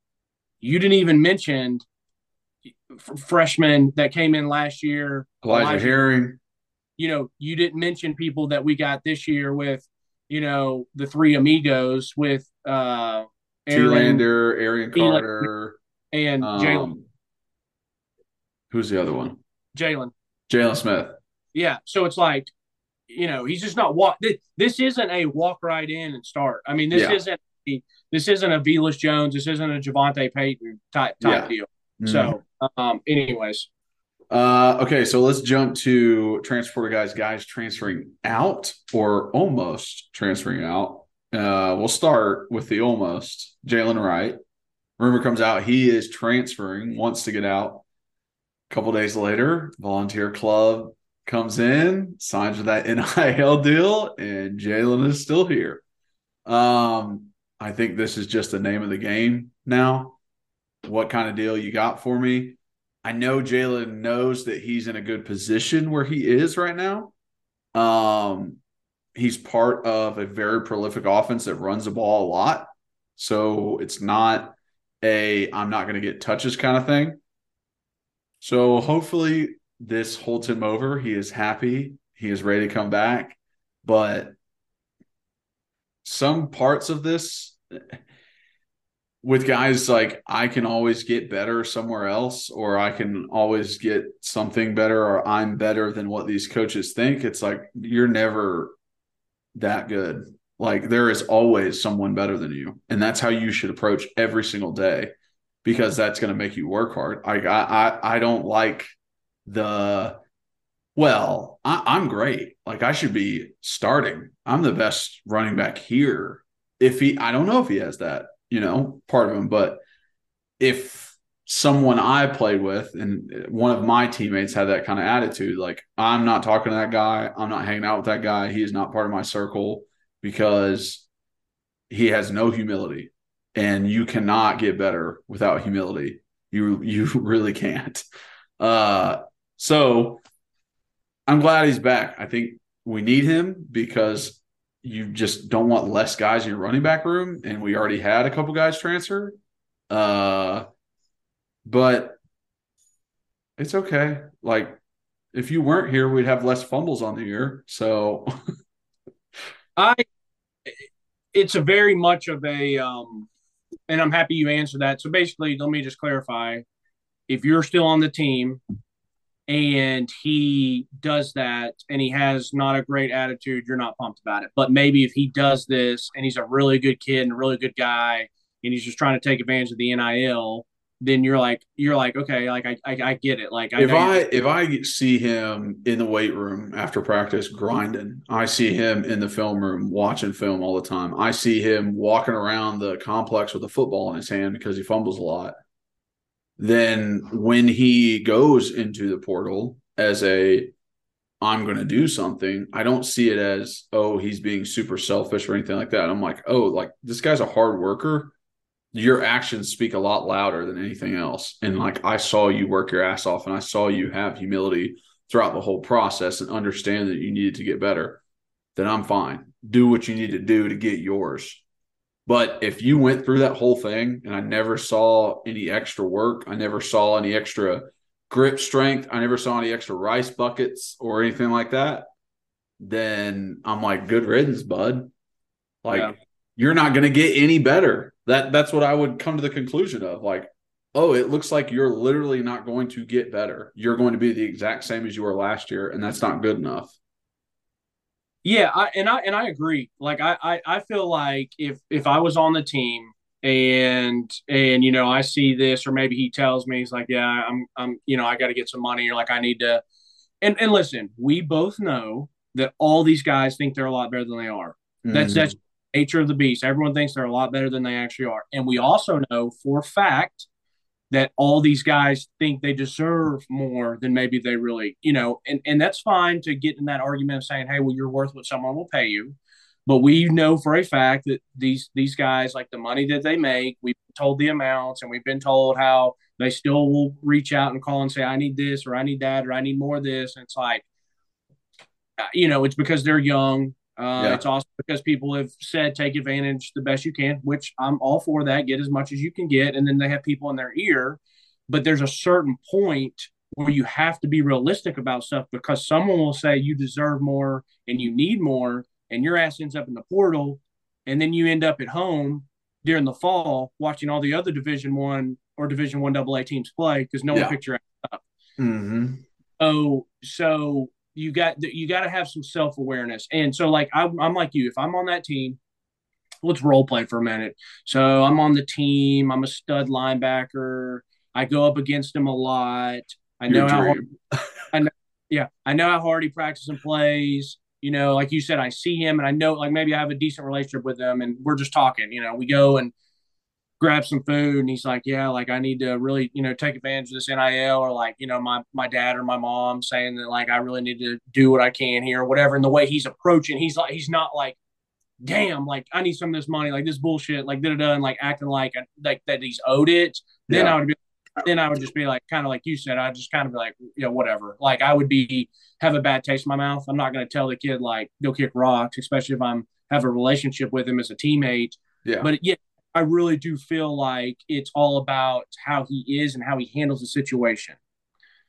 You didn't even mention f- freshmen that came in last year. Elijah Herring. You know, you didn't mention people that we got this year with, you know, the three amigos with uh Aaron Arian T-Lander. Carter. and Jalen. Um, who's the other one? Jalen. Jalen Smith. Yeah. So it's like, you know, he's just not walk. This, this isn't a walk right in and start. I mean, this Yeah. isn't a, this isn't a Velus Jones. This isn't a Javonta Payton type type Yeah. deal. Mhm. So, um, anyways, Uh, okay, so let's jump to transporter guys, guys transferring out or almost transferring out. Uh, we'll start with the almost Jalen Wright. Rumor comes out he is transferring, wants to get out. A couple days later, volunteer club comes in, signs with that NIL deal, and Jalen is still here. Um, I think this is just the name of the game now. What kind of deal you got for me? I know Jalen knows that he's in a good position where he is right now. Um, he's part of a very prolific offense that runs the ball a lot. So it's not a I'm not going to get touches kind of thing. So hopefully this holds him over. He is happy. He is ready to come back. But some parts of this with guys like I can always get better somewhere else, or I can always get something better, or I'm better than what these coaches think. It's like you're never that good. Like there is always someone better than you, and that's how you should approach every single day, because that's going to make you work hard. I, I, I don't like the. Well, I, I'm great. Like I should be starting. I'm the best running back here. If he, I don't know if he has that you know, part of him. But if someone I played with and one of my teammates had that kind of attitude, like I'm not talking to that guy, I'm not hanging out with that guy, he is not part of my circle because he has no humility. And you cannot get better without humility. You you really can't. Uh so I'm glad he's back. I think we need him because you just don't want less guys in your running back room, and we already had a couple guys transfer. Uh, but it's okay. Like if you weren't here, we'd have less fumbles on the year. So I, it's a very much of a, um, and I'm happy you answered that. So basically, let me just clarify: if you're still on the team and he does that and he has not a great attitude, you're not pumped about it. But maybe if he does this and he's a really good kid and a really good guy and he's just trying to take advantage of the NIL, then you're like you're like okay like I I, I get it like I if I if I see him in the weight room after practice grinding, I see him in the film room watching film all the time. I see him walking around the complex with a football in his hand because he fumbles a lot. Then when he goes into the portal as a I'm going to do something, I don't see it as oh he's being super selfish or anything like that. I'm like oh like this guy's a hard worker your actions speak a lot louder than anything else. And like I saw you work your ass off and I saw you have humility throughout the whole process and understand that you needed to get better, then I'm fine. Do what you need to do to get yours. But if you went through that whole thing and I never saw any extra work, I never saw any extra grip strength, I never saw any extra rice buckets or anything like that, then I'm like, good riddance, bud. Like, yeah. you're not going to get any better that that's what I would come to the conclusion of. Like, oh, it looks like you're literally not going to get better. You're going to be the exact same as you were last year, and that's not good enough. Yeah, I, and I and I agree. Like I, I I feel like if if I was on the team and and you know I see this or maybe he tells me he's like yeah I'm I'm you know I got to get some money or like I need to and and listen we both know that all these guys think they're a lot better than they are. That's mm-hmm. that's nature of the beast. Everyone thinks they're a lot better than they actually are. And we also know for a fact that all these guys think they deserve more than maybe they really, you know, and, and that's fine to get in that argument of saying, hey, well, you're worth what someone will pay you. But we know for a fact that these these guys, like the money that they make, we've told the amounts and we've been told how they still will reach out and call and say, I need this or I need that or I need more of this. And it's like, uh, you know, it's because they're young uh, yeah. It's also because people have said take advantage the best you can, which I'm all for that. Get as much as you can get, and then they have people in their ear. But there's a certain point where you have to be realistic about stuff because someone will say you deserve more and you need more, and your ass ends up in the portal, and then you end up at home during the fall watching all the other Division One or Division One Double A teams play because no yeah. one picked your ass up. Mm-hmm. So so you got you got to have some self awareness. And so, like I'm, I'm like you. If I'm on that team, let's role play for a minute. So I'm on the team. I'm a stud linebacker. I go up against him a lot. I know how hard, I know, yeah, I know how hard he practices and plays. You know, like you said, I see him and I know like maybe I have a decent relationship with him and we're just talking. You know, we go and grab some food and he's like yeah like i need to really you know take advantage of this nil or like you know my my dad or my mom saying that like i really need to do what i can here or whatever. And the way he's approaching he's like he's not like damn like i need some of this money like this bullshit like da da da and like acting like like that he's owed it. Then yeah. i would be then i would just be like kind of like you said i just kind of be like you know whatever. Like i would be have a bad taste in my mouth. I'm not going to tell the kid like go kick rocks especially if i'm have a relationship with him as a teammate. Yeah. But yeah I really do feel like it's all about how he is and how he handles the situation.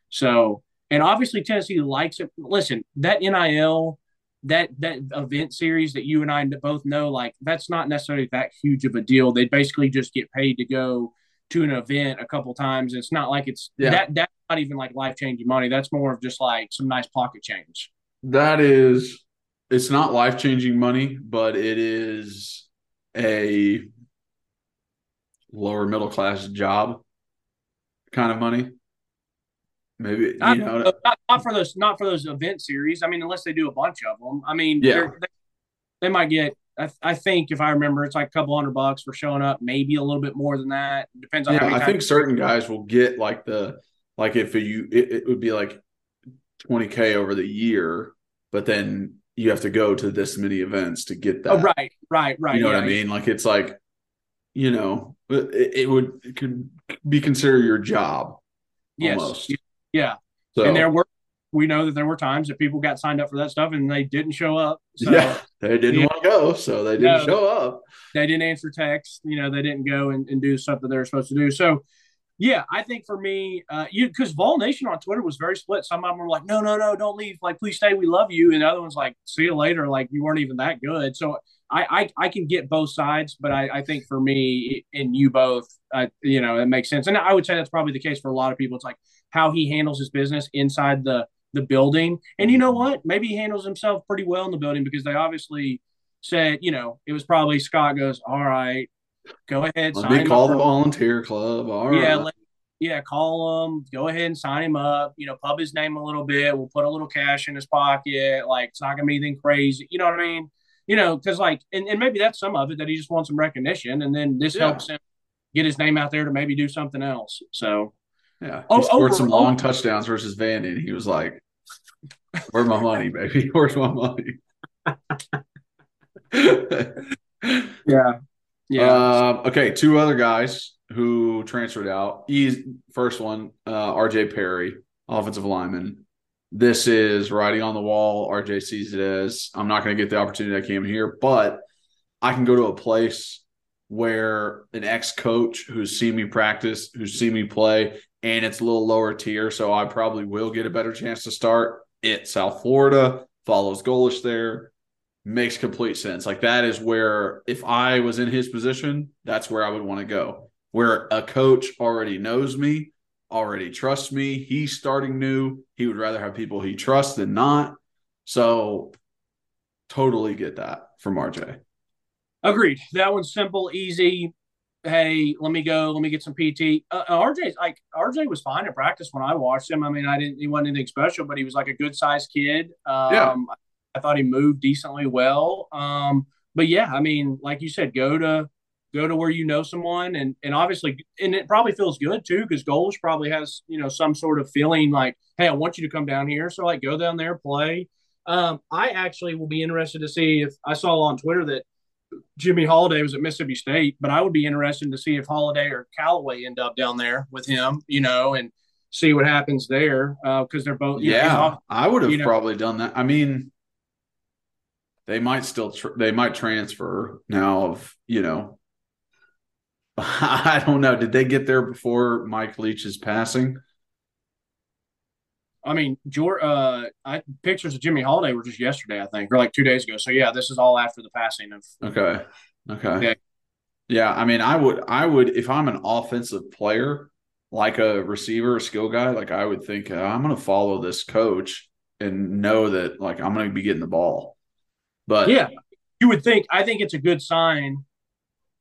So, and obviously Tennessee likes it. Listen, that NIL, that that event series that you and I both know, like that's not necessarily that huge of a deal. They basically just get paid to go to an event a couple times. It's not like it's yeah. that that's not even like life changing money. That's more of just like some nice pocket change. That is, it's not life changing money, but it is a lower middle class job kind of money. Maybe you not, know, not, not, for those not for those event series. I mean, unless they do a bunch of them. I mean, yeah, they, they might get. I, I, think if I remember, it's like a couple hundred bucks for showing up. Maybe a little bit more than that. Depends on. Yeah, I think certain guys will get like the like if you it, it would be like twenty k over the year, but then you have to go to this many events to get oh, that. Oh, right, right, right. You know yeah, what I mean? Like it's like, you know, it, it would it could be considered your job. Yes. Almost. Yeah. So, and there were we know that there were times that people got signed up for that stuff and they didn't show up. So, yeah, they didn't want to go, so they didn't no, show up. They didn't answer text. You know, they didn't go and, and do stuff that they were supposed to do. So, yeah, I think for me, uh, you because Vol Nation on Twitter was very split. Some of them were like, "No, no, no, don't leave. Like, please stay. We love you." And the other ones like, "See you later. Like, you weren't even that good." So I, I, I can get both sides, but I, I think for me and you both, uh, you know, it makes sense. And I would say that's probably the case for a lot of people. It's like, how he handles his business inside the the building. And you know what? Maybe he handles himself pretty well in the building because they obviously said, you know, it was probably Scott goes, all right, go ahead. Let me call the volunteer club. All yeah, right. let, yeah, call him. Go ahead and sign him up. You know, pub his name a little bit. We'll put a little cash in his pocket. Like it's not gonna be anything crazy. You know what I mean? You know, because like, and, and maybe that's some of it that he just wants some recognition, and then this Yeah. helps him get his name out there to maybe do something else. So Yeah. He Oh, scored over- some long over- touchdowns versus Vandy, and he was like, Where's my money, baby? Where's my money? yeah, yeah. Um, okay, two other guys who transferred out. He's first one, uh, RJ Perry, offensive lineman. This is writing on the wall. RJ sees it as I'm not going to get the opportunity I came here, but I can go to a place where an ex coach who's seen me practice, who's seen me play, and it's a little lower tier, so I probably will get a better chance to start at South Florida. Follows Golesh there makes complete sense. Like that is where if I was in his position, that's where I would want to go. Where a coach already knows me, already trusts me, he's starting new. He would rather have people he trusts than not. So totally get that from RJ. Agreed. That one's simple, easy. Hey, let me go. Let me get some PT. Uh, RJ, like RJ, was fine at practice when I watched him. I mean, I didn't. He wasn't anything special, but he was like a good sized kid. Um, Yeah. I thought he moved decently well. Um, but yeah, I mean, like you said, go to go to where you know someone, and and obviously, and it probably feels good too because Golesh probably has you know some sort of feeling like, hey, I want you to come down here. So like, go down there, play. Um, I actually will be interested to see if I saw on Twitter that Jimmy Holiday was at Mississippi State, but I would be interested to see if Holiday or Calloway end up down there with him, you know, and see what happens there because they're both. you know, Yeah, I would have you know- probably done that. I mean, they might still tr- they might transfer now. Of you know, I don't know. Did they get there before Mike Leach's passing? I mean, Jor, uh, I pictures of Jimmy Holiday were just yesterday, I think, or like two days ago. So yeah, this is all after the passing of. Okay. Okay. Yeah. Yeah. I mean, I would, I would, if I'm an offensive player, like a receiver, a skill guy, like I would think uh, I'm going to follow this coach and know that like I'm going to be getting the ball. But Yeah, you would think. I think it's a good sign.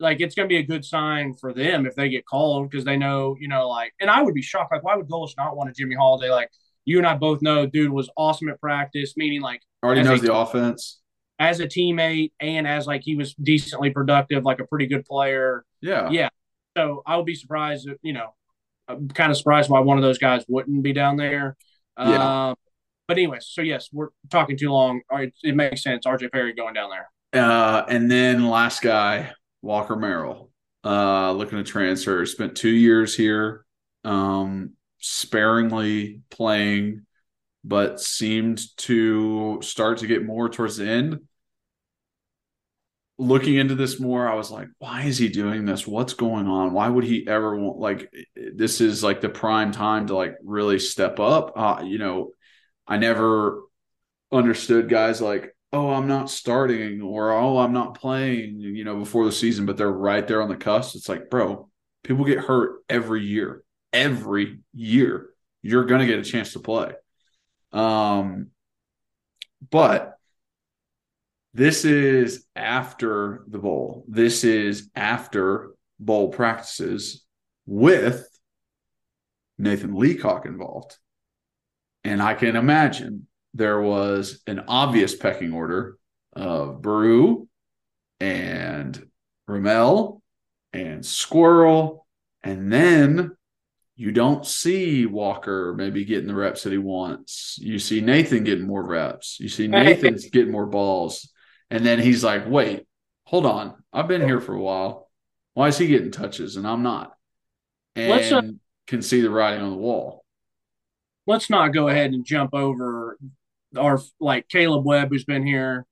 Like it's going to be a good sign for them if they get called because they know, you know, like. And I would be shocked. Like, why would Golesh not want a Jimmy Holiday? Like you and I both know, dude was awesome at practice. Meaning, like already knows a- the offense. as a teammate and as like he was decently productive, like a pretty good player. Yeah. Yeah. So I would be surprised, if, you know, I'm kind of surprised why one of those guys wouldn't be down there. Yeah. Um, but anyways, so yes, we're talking too long. Right, it makes sense. RJ Perry going down there. Uh, and then last guy, Walker Merrill, uh, looking to transfer. Spent two years here, um, sparingly playing, but seemed to start to get more towards the end. Looking into this more, I was like, why is he doing this? What's going on? Why would he ever want like this is like the prime time to like really step up? Uh, you know, I never understood guys like, oh, I'm not starting or oh, I'm not playing, you know, before the season, but they're right there on the cusp. It's like, bro, people get hurt every year. Every year. You're gonna get a chance to play. Um but this is after the bowl. This is after bowl practices with Nathan Leacock involved. And I can imagine there was an obvious pecking order of Bru and Ramel and Squirrel. And then you don't see Walker maybe getting the reps that he wants. You see Nathan getting more reps. You see Nathan's getting more balls. And then he's like, wait, hold on. I've been here for a while. Why is he getting touches and I'm not? And Let's, uh, can see the writing on the wall. Let's not go ahead and jump over our like Caleb Webb, who's been here.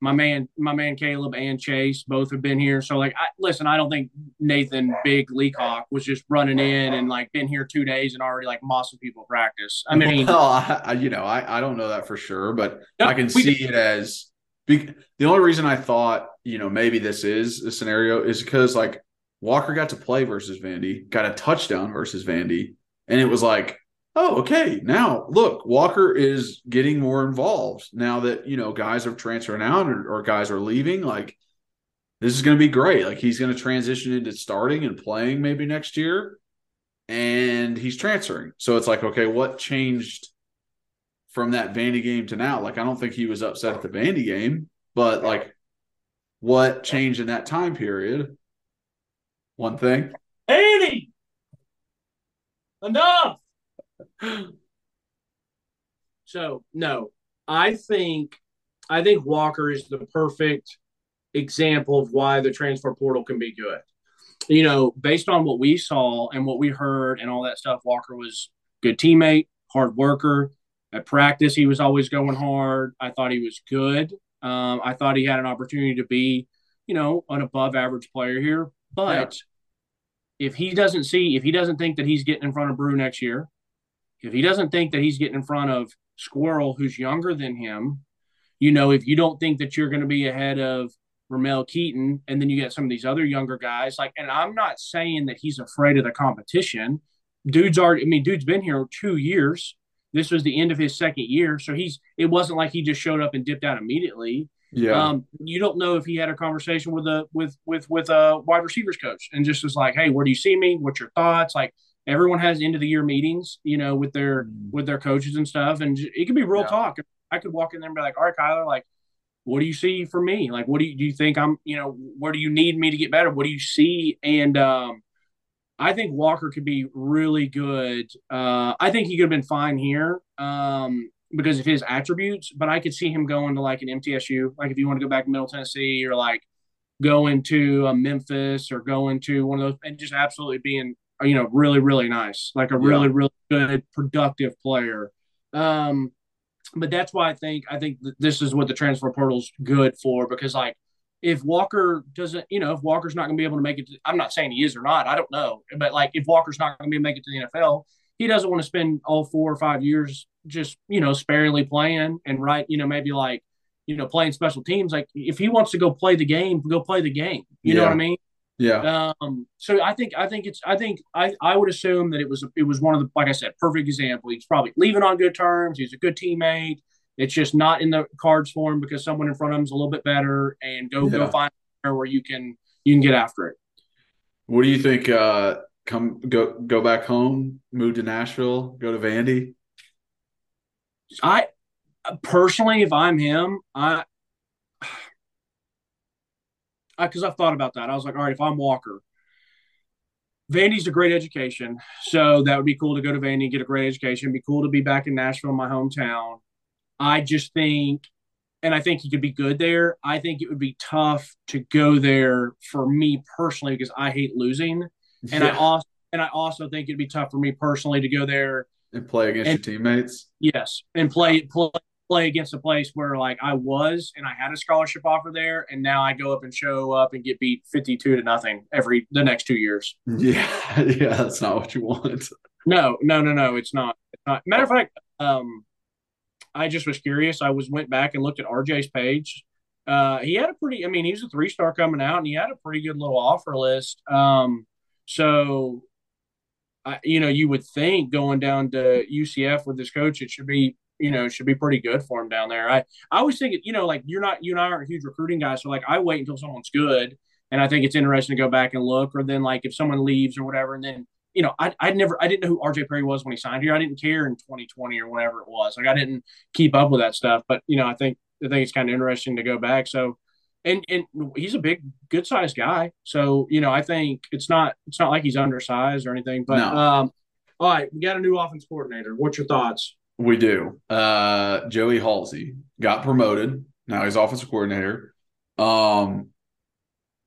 My man, my man Caleb and Chase both have been here. So like, I, listen, I don't think Nathan Big Leacock was just running in and like been here two days and already like mossing people practice. I mean, well, I, you know, I, I don't know that for sure, but No, I can see it as be, the only reason I thought, you know, maybe this is a scenario is because like Walker got to play versus Vandy, got a touchdown versus Vandy, and it was like, oh, okay. Now look, Walker is getting more involved now that you know guys are transferring out or, or guys are leaving. Like this is going to be great. Like he's going to transition into starting and playing maybe next year, and he's transferring. So it's like, okay, what changed from that Vandy game to now? Like I don't think he was upset at the Vandy game, but like what changed in that time period? One thing. Eighty. Enough. So no, I think I think Walker is the perfect example of why the transfer portal can be good. You know, based on what we saw and what we heard and all that stuff, Walker was good teammate, hard worker. At practice, he was always going hard. I thought he was good. Um, I thought he had an opportunity to be, you know, an above average player here. But yeah. if he doesn't see, if he doesn't think that he's getting in front of Bru next year, if he doesn't think that he's getting in front of Squirrel, who's younger than him, you know, if you don't think that you're going to be ahead of Ramel Keyton, and then you get some of these other younger guys, like, and I'm not saying that he's afraid of the competition. Dude's already, I mean, dude's been here two years. This was the end of his second year. So he's, it wasn't like he just showed up and dipped out immediately. Yeah. Um, you don't know if he had a conversation with a with with with a wide receivers coach and just was like, "Hey, where do you see me? What's your thoughts?" Like, everyone has end of the year meetings, you know, with their mm. with their coaches and stuff, and it could be real yeah. talk. I could walk in there and be like, "All right, Kyler, like, what do you see for me? Like, what do you do? You think I'm, you know, where do you need me to get better? What do you see?" And um, I think Walker could be really good. Uh, I think he could have been fine here um, because of his attributes, but I could see him going to like an MTSU, like if you want to go back to Middle Tennessee or like going to Memphis or going to one of those and just absolutely being you know, really, really nice, like a really, yeah. really good, productive player. Um, but that's why I think I think this is what the transfer portal's good for because like if Walker doesn't, you know, if Walker's not going to be able to make it, to, I'm not saying he is or not, I don't know, but like if Walker's not going to be make it to the NFL, he doesn't want to spend all four or five years just you know sparingly playing and right, you know, maybe like you know playing special teams. Like if he wants to go play the game, go play the game. You yeah. know what I mean? Yeah. Um, so I think I think it's I think I, I would assume that it was it was one of the like I said perfect example. He's probably leaving on good terms. He's a good teammate. It's just not in the cards for him because someone in front of him is a little bit better and go yeah. go find where you can you can get after it. What do you think? Uh, come go go back home, move to Nashville, go to Vandy. I personally, if I'm him, I because I've thought about that. I was like, all right, if I'm Walker, Vandy's a great education, so that would be cool to go to Vandy and get a great education. It'd be cool to be back in Nashville, my hometown. I just think, and I think he could be good there. I think it would be tough to go there for me personally because I hate losing, and yeah. I also and I also think it'd be tough for me personally to go there and play against and, your teammates. Yes, and play play play against a place where like I was and I had a scholarship offer there, and now I go up and show up and get beat fifty two to nothing every the next two years. Yeah, yeah, that's not what you want. No, no, no, no, it's not. It's not. Matter of fact, um, I just was curious. I was went back and looked at RJ's page. Uh, he had a pretty. I mean, he was a three star coming out, and he had a pretty good little offer list. Um, so. I, you know, you would think going down to UCF with this coach, it should be you know, should be pretty good for him down there. I, I always think, you know, like you're not, you and I aren't huge recruiting guys. So like I wait until someone's good. And I think it's interesting to go back and look, or then like if someone leaves or whatever, and then, you know, I, I never, I didn't know who RJ Perry was when he signed here. I didn't care in 2020 or whatever it was. Like I didn't keep up with that stuff. But, you know, I think, I think it's kind of interesting to go back. So, and, and he's a big, good sized guy. So, you know, I think it's not, it's not like he's undersized or anything, but, no. um, all right, we got a new offense coordinator. What's your thoughts? We do. Uh, Joey Halzle got promoted. Now he's offensive coordinator. Um,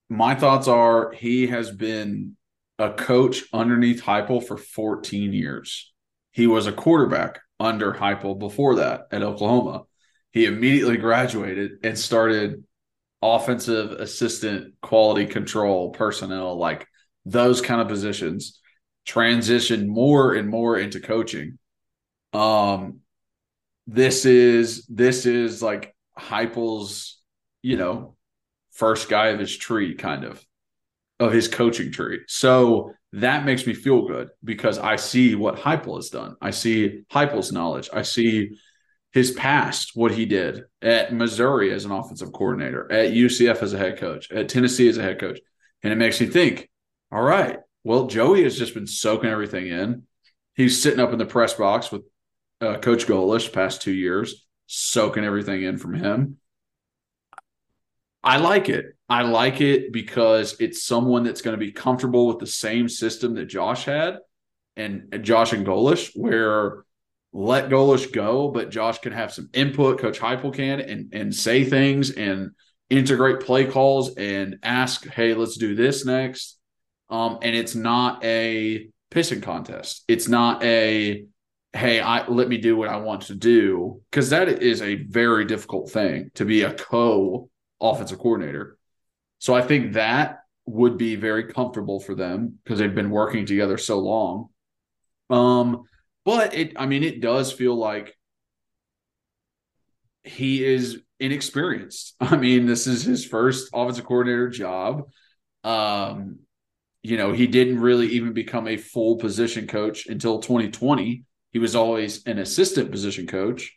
my thoughts are he has been a coach underneath Heupel for 14 years. He was a quarterback under Heupel before that at Oklahoma. He immediately graduated and started offensive assistant quality control personnel, like those kind of positions, transitioned more and more into coaching um, this is this is like Heupel's, you know, first guy of his tree, kind of of his coaching tree. So that makes me feel good because I see what Heupel has done. I see Heupel's knowledge. I see his past, what he did at Missouri as an offensive coordinator, at UCF as a head coach, at Tennessee as a head coach. And it makes me think, all right, well, Joey has just been soaking everything in. He's sitting up in the press box with uh, Coach Golesh past two years, soaking everything in from him. I like it. I like it because it's someone that's going to be comfortable with the same system that Josh had and Josh and Golesh, where let Golesh go, but Josh can have some input. Coach Heupel can and and say things and integrate play calls and ask, "Hey, let's do this next." Um, and it's not a pissing contest. It's not a hey, I let me do what I want to do because that is a very difficult thing to be a co offensive coordinator. So I think that would be very comfortable for them because they've been working together so long. Um, but it, I mean, it does feel like he is inexperienced. I mean, this is his first offensive coordinator job. Um, you know, he didn't really even become a full position coach until 2020. He was always an assistant position coach.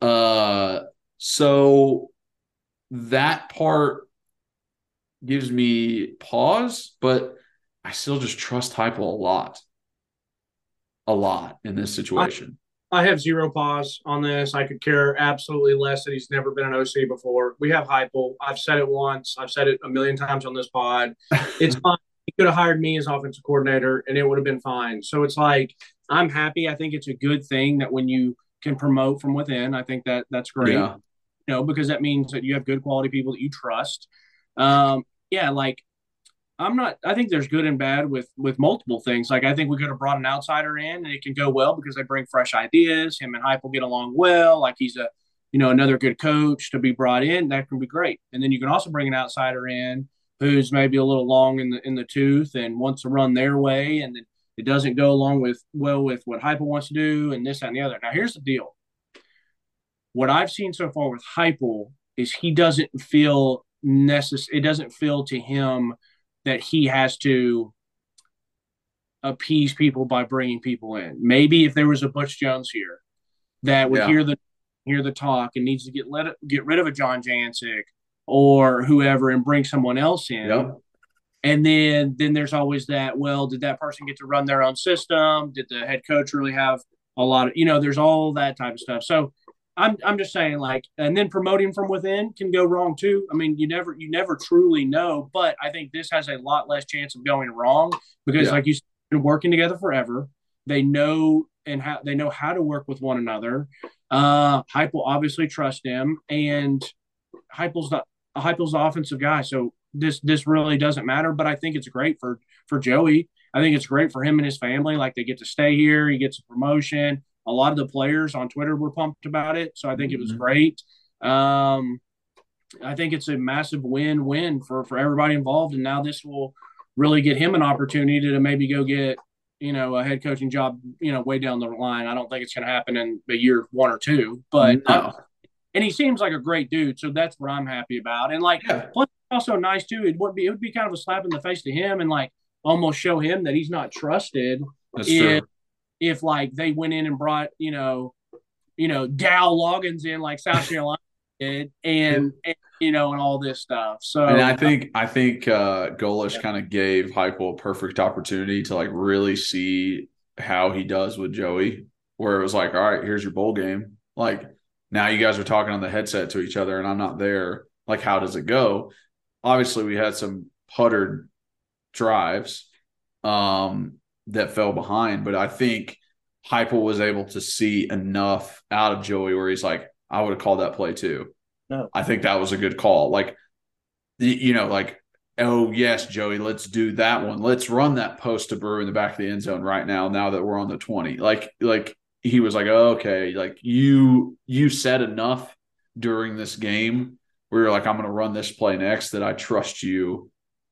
Uh, so that part gives me pause, but I still just trust Heupel a lot a lot in this situation. I, I have zero pause on this. I could care absolutely less that he's never been an OC before. We have Heupel. I've said it once. I've said it a million times on this pod. It's fine. He could have hired me as offensive coordinator, and it would have been fine. So it's like I'm happy. I think it's a good thing that when you can promote from within, I think that that's great. Yeah. You know, because that means that you have good quality people that you trust. Um, yeah, like I'm not. I think there's good and bad with with multiple things. Like I think we could have brought an outsider in, and it can go well because they bring fresh ideas. Him and Hype will get along well. Like he's a, you know, another good coach to be brought in. That can be great. And then you can also bring an outsider in who's maybe a little long in the in the tooth and wants to run their way, and then it doesn't go along with well with what Hype wants to do, and this and the other. Now here's the deal. What I've seen so far with Heupel is he doesn't feel necessary. It doesn't feel to him that he has to appease people by bringing people in. Maybe if there was a Butch Jones here that would yeah. hear the hear the talk and needs to get let get rid of a John Jancic or whoever and bring someone else in. Yep. And then then there's always that, well, did that person get to run their own system? Did the head coach really have a lot of, you know, there's all that type of stuff. So I'm I'm just saying like and then promoting from within can go wrong too. I mean, you never you never truly know, but I think this has a lot less chance of going wrong because yeah. like you said, been working together forever. They know and how they know how to work with one another. Uh Hype will obviously trust him and Heupel's not Heupel's the offensive guy, so this this really doesn't matter. But I think it's great for for Joey. I think it's great for him and his family. Like they get to stay here. He gets a promotion a lot of the players on Twitter were pumped about it. So I think it was mm-hmm. great. Um, I think it's a massive win-win for for everybody involved, and now this will really get him an opportunity to maybe go get you know a head coaching job you know way down the line. I don't think it's going to happen in a year one or two, but no. and he seems like a great dude, so that's what I'm happy about. And like, yeah. plus also nice too. It would be it would be kind of a slap in the face to him, and like almost show him that he's not trusted. That's in, true if like they went in and brought you know you know Dow Loggains in like South Carolina did and, and, you know and all this stuff. So and I think I think uh Golesh yeah. kind of gave Heupel a perfect opportunity to like really see how he does with Joey, where it was like, all right, here's your bowl game. Like now you guys are talking on the headset to each other and I'm not there. Like, how does it go? Obviously, we had some puttered drives. Um, that fell behind. But I think Heupel was able to see enough out of Joey where he's like, I would have called that play too. No. I think that was a good call. Like, you know, like, oh, yes, Joey, let's do that one. Let's run that post to Bru in the back of the end zone right now, now that we're on the 20. Like, like he was like, oh, okay, like you, you said enough during this game where you're like, I'm going to run this play next that I trust you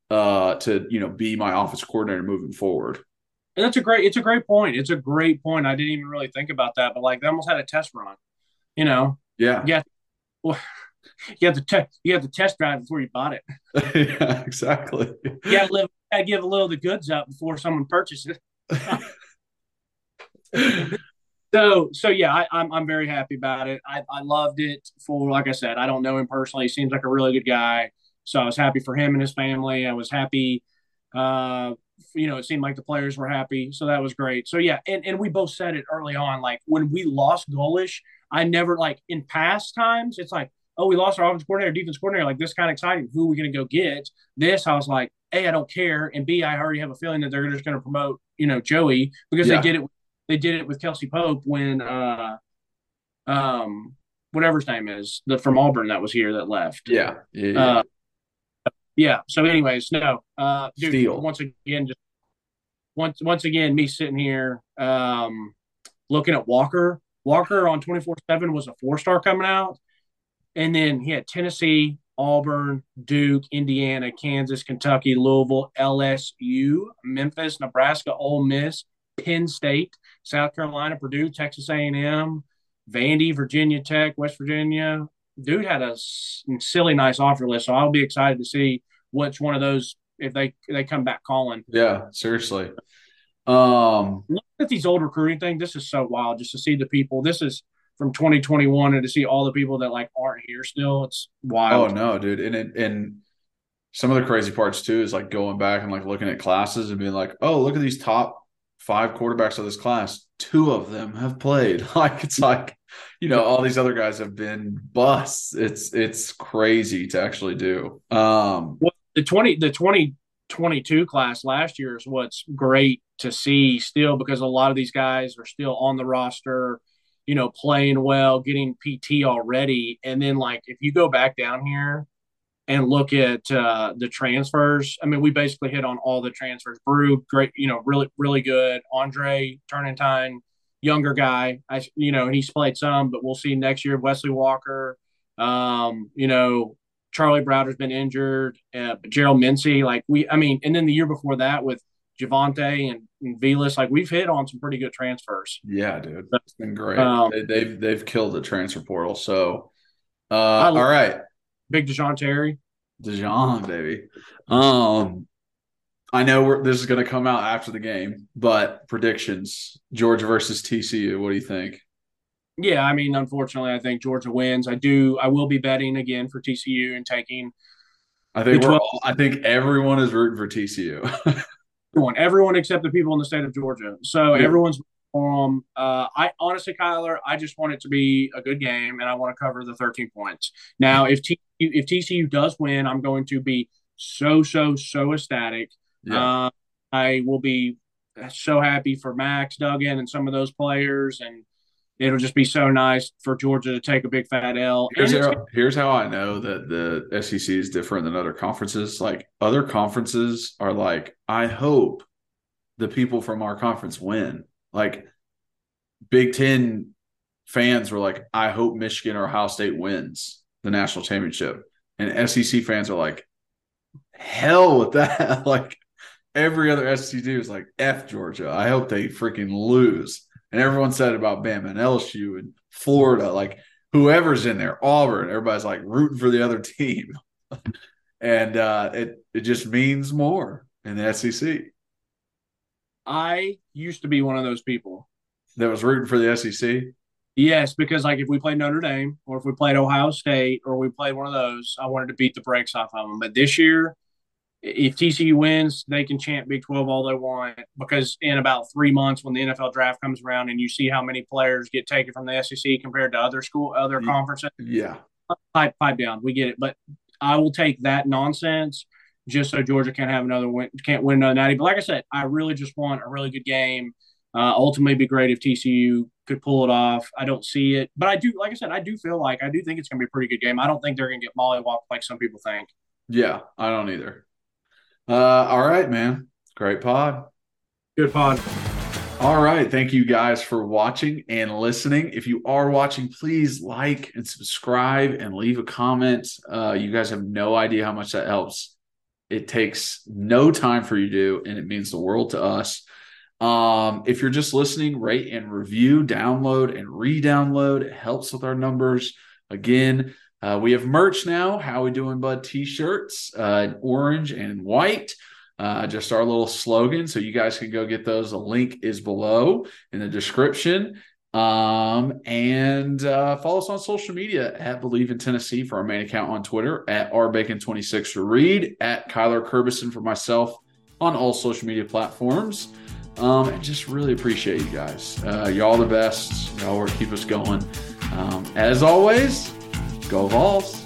uh to, you know, be my office coordinator moving forward. And that's a great. It's a great point. It's a great point. I didn't even really think about that, but like they almost had a test run. You know. Yeah. Yeah. Well, you have to te- you have to test drive before you bought it. yeah, exactly. To live, to give a little of the goods up before someone purchases. so so yeah, I, I'm I'm very happy about it. I, I loved it for like I said, I don't know him personally. He seems like a really good guy. So I was happy for him and his family. I was happy uh you know, it seemed like the players were happy. So that was great. So yeah, and, and we both said it early on. Like when we lost Golesh, I never like in past times, it's like, oh, we lost our offense coordinator, defense coordinator. Like this kind of exciting. Who are we going to go get? This, I was like, A, I don't care. And B, I already have a feeling that they're just going to promote, you know, Joey because Yeah. they did it. They did it with Kelsey Pope when, uh, um, whatever his name is, the from Auburn that was here that left. Yeah. Yeah. yeah. Uh, yeah. So, anyways, no, uh, dude, Steal. once again, just once once again, me sitting here, um, looking at Walker. Walker on twenty four seven was a four star coming out, and then he had Tennessee, Auburn, Duke, Indiana, Kansas, Kentucky, Louisville, LSU, Memphis, Nebraska, Ole Miss, Penn State, South Carolina, Purdue, Texas A and M, Vandy, Virginia Tech, West Virginia. Dude had a silly nice offer list, so I'll be excited to see which one of those if they they come back calling. yeah. Seriously. Um. Look at these old recruiting thing. This is so wild just to see the people. This is from 2021 and to see all the people that like aren't here still. It's wild. Oh no, dude. And it, and some of the crazy parts too is like going back and like looking at classes and being like, oh, look at these top five quarterbacks of this class. Two of them have played. Like it's like, you know, all these other guys have been busts. It's it's crazy to actually do. Um the 20 the 2022 class last year is what's great to see still because a lot of these guys are still on the roster you know playing well getting pt already and then like if you go back down here and look at uh, the transfers i mean we basically hit on all the transfers Bru great you know really really good andre Turrentine younger guy i you know he's played some but we'll see next year wesley walker um you know Charlie Browder's been injured, uh, but Gerald Mincey, like we, I mean, and then the year before that with Javonta and, and Velus, like we've hit on some pretty good transfers. yeah, dude. It's been great. Um, they, they've they've killed the transfer portal. So uh all right. Big Dejoun Terry. Dijon, baby. Um, I know we're, this is going to come out after the game, but predictions: Georgia versus TCU. What do you think? Yeah, I mean, unfortunately, I think Georgia wins. I do. I will be betting again for TCU and taking I think we're 12 all, I think everyone is rooting for TCU. everyone, everyone except the people in the state of Georgia. So Yeah. everyone's for 'em. Uh, I honestly, Kyler, I just want it to be a good game, and I want to cover the 13 points. Now, if TCU, if TCU does win, I'm going to be so so so ecstatic. yeah, Uh, I will be so happy for Max Duggan and some of those players, and it'll just be so nice for Georgia to take a big fat L. here's how, here's how I know that the SEC is different than other conferences. Like other conferences are like, I hope the people from our conference win. Like Big Ten fans were like, I hope Michigan or Ohio State wins the national championship. And SEC fans are like, hell with that. like every other SEC dude is like, F Georgia. I hope they freaking lose. And everyone said about Bama and LSU and Florida, like whoever's in there, Auburn, everybody's like rooting for the other team. and uh, it it just means more in the SEC. I used to be one of those people. That was rooting for the SEC. Yes, because like if we played Notre Dame or if we played Ohio State or we played one of those, I wanted to beat the brakes off of them. But this year, if TCU wins, they can chant Big 12 all they want because in about three months, when the NFL draft comes around and you see how many players get taken from the SEC compared to other school, other conferences, Yeah. pipe, pipe down. We get it. But I will take that nonsense just so Georgia can't have another win, can't win another natty. But like I said, I really just want a really good game. Uh, ultimately, be great if TCU could pull it off. I don't see it, but I do. Like I said, I do feel like I do think it's going to be a pretty good game. I don't think they're going to get mollywhopped like some people think. Yeah. I don't either. Uh, all right, man. Great pod. Good pod. All right. Thank you guys for watching and listening. If you are watching, please like and subscribe and leave a comment. Uh, you guys have no idea how much that helps. It takes no time for you to do, and it means the world to us. Um, if you're just listening, rate and review, download and re download. It helps with our numbers. Again, Uh, we have merch now. How we doing, bud? T-shirts, uh, orange and white. Uh, just our little slogan. So you guys can go get those. The link is below in the description. Um, and uh, follow us on social media at Bleav in Tennessee for our main account on Twitter, at rbacon26 for Reed, at Kyler Kerbyson for myself on all social media platforms. Um, and just really appreciate you guys. Uh, y'all the best. Y'all keep us going. Um, as always, go Vols.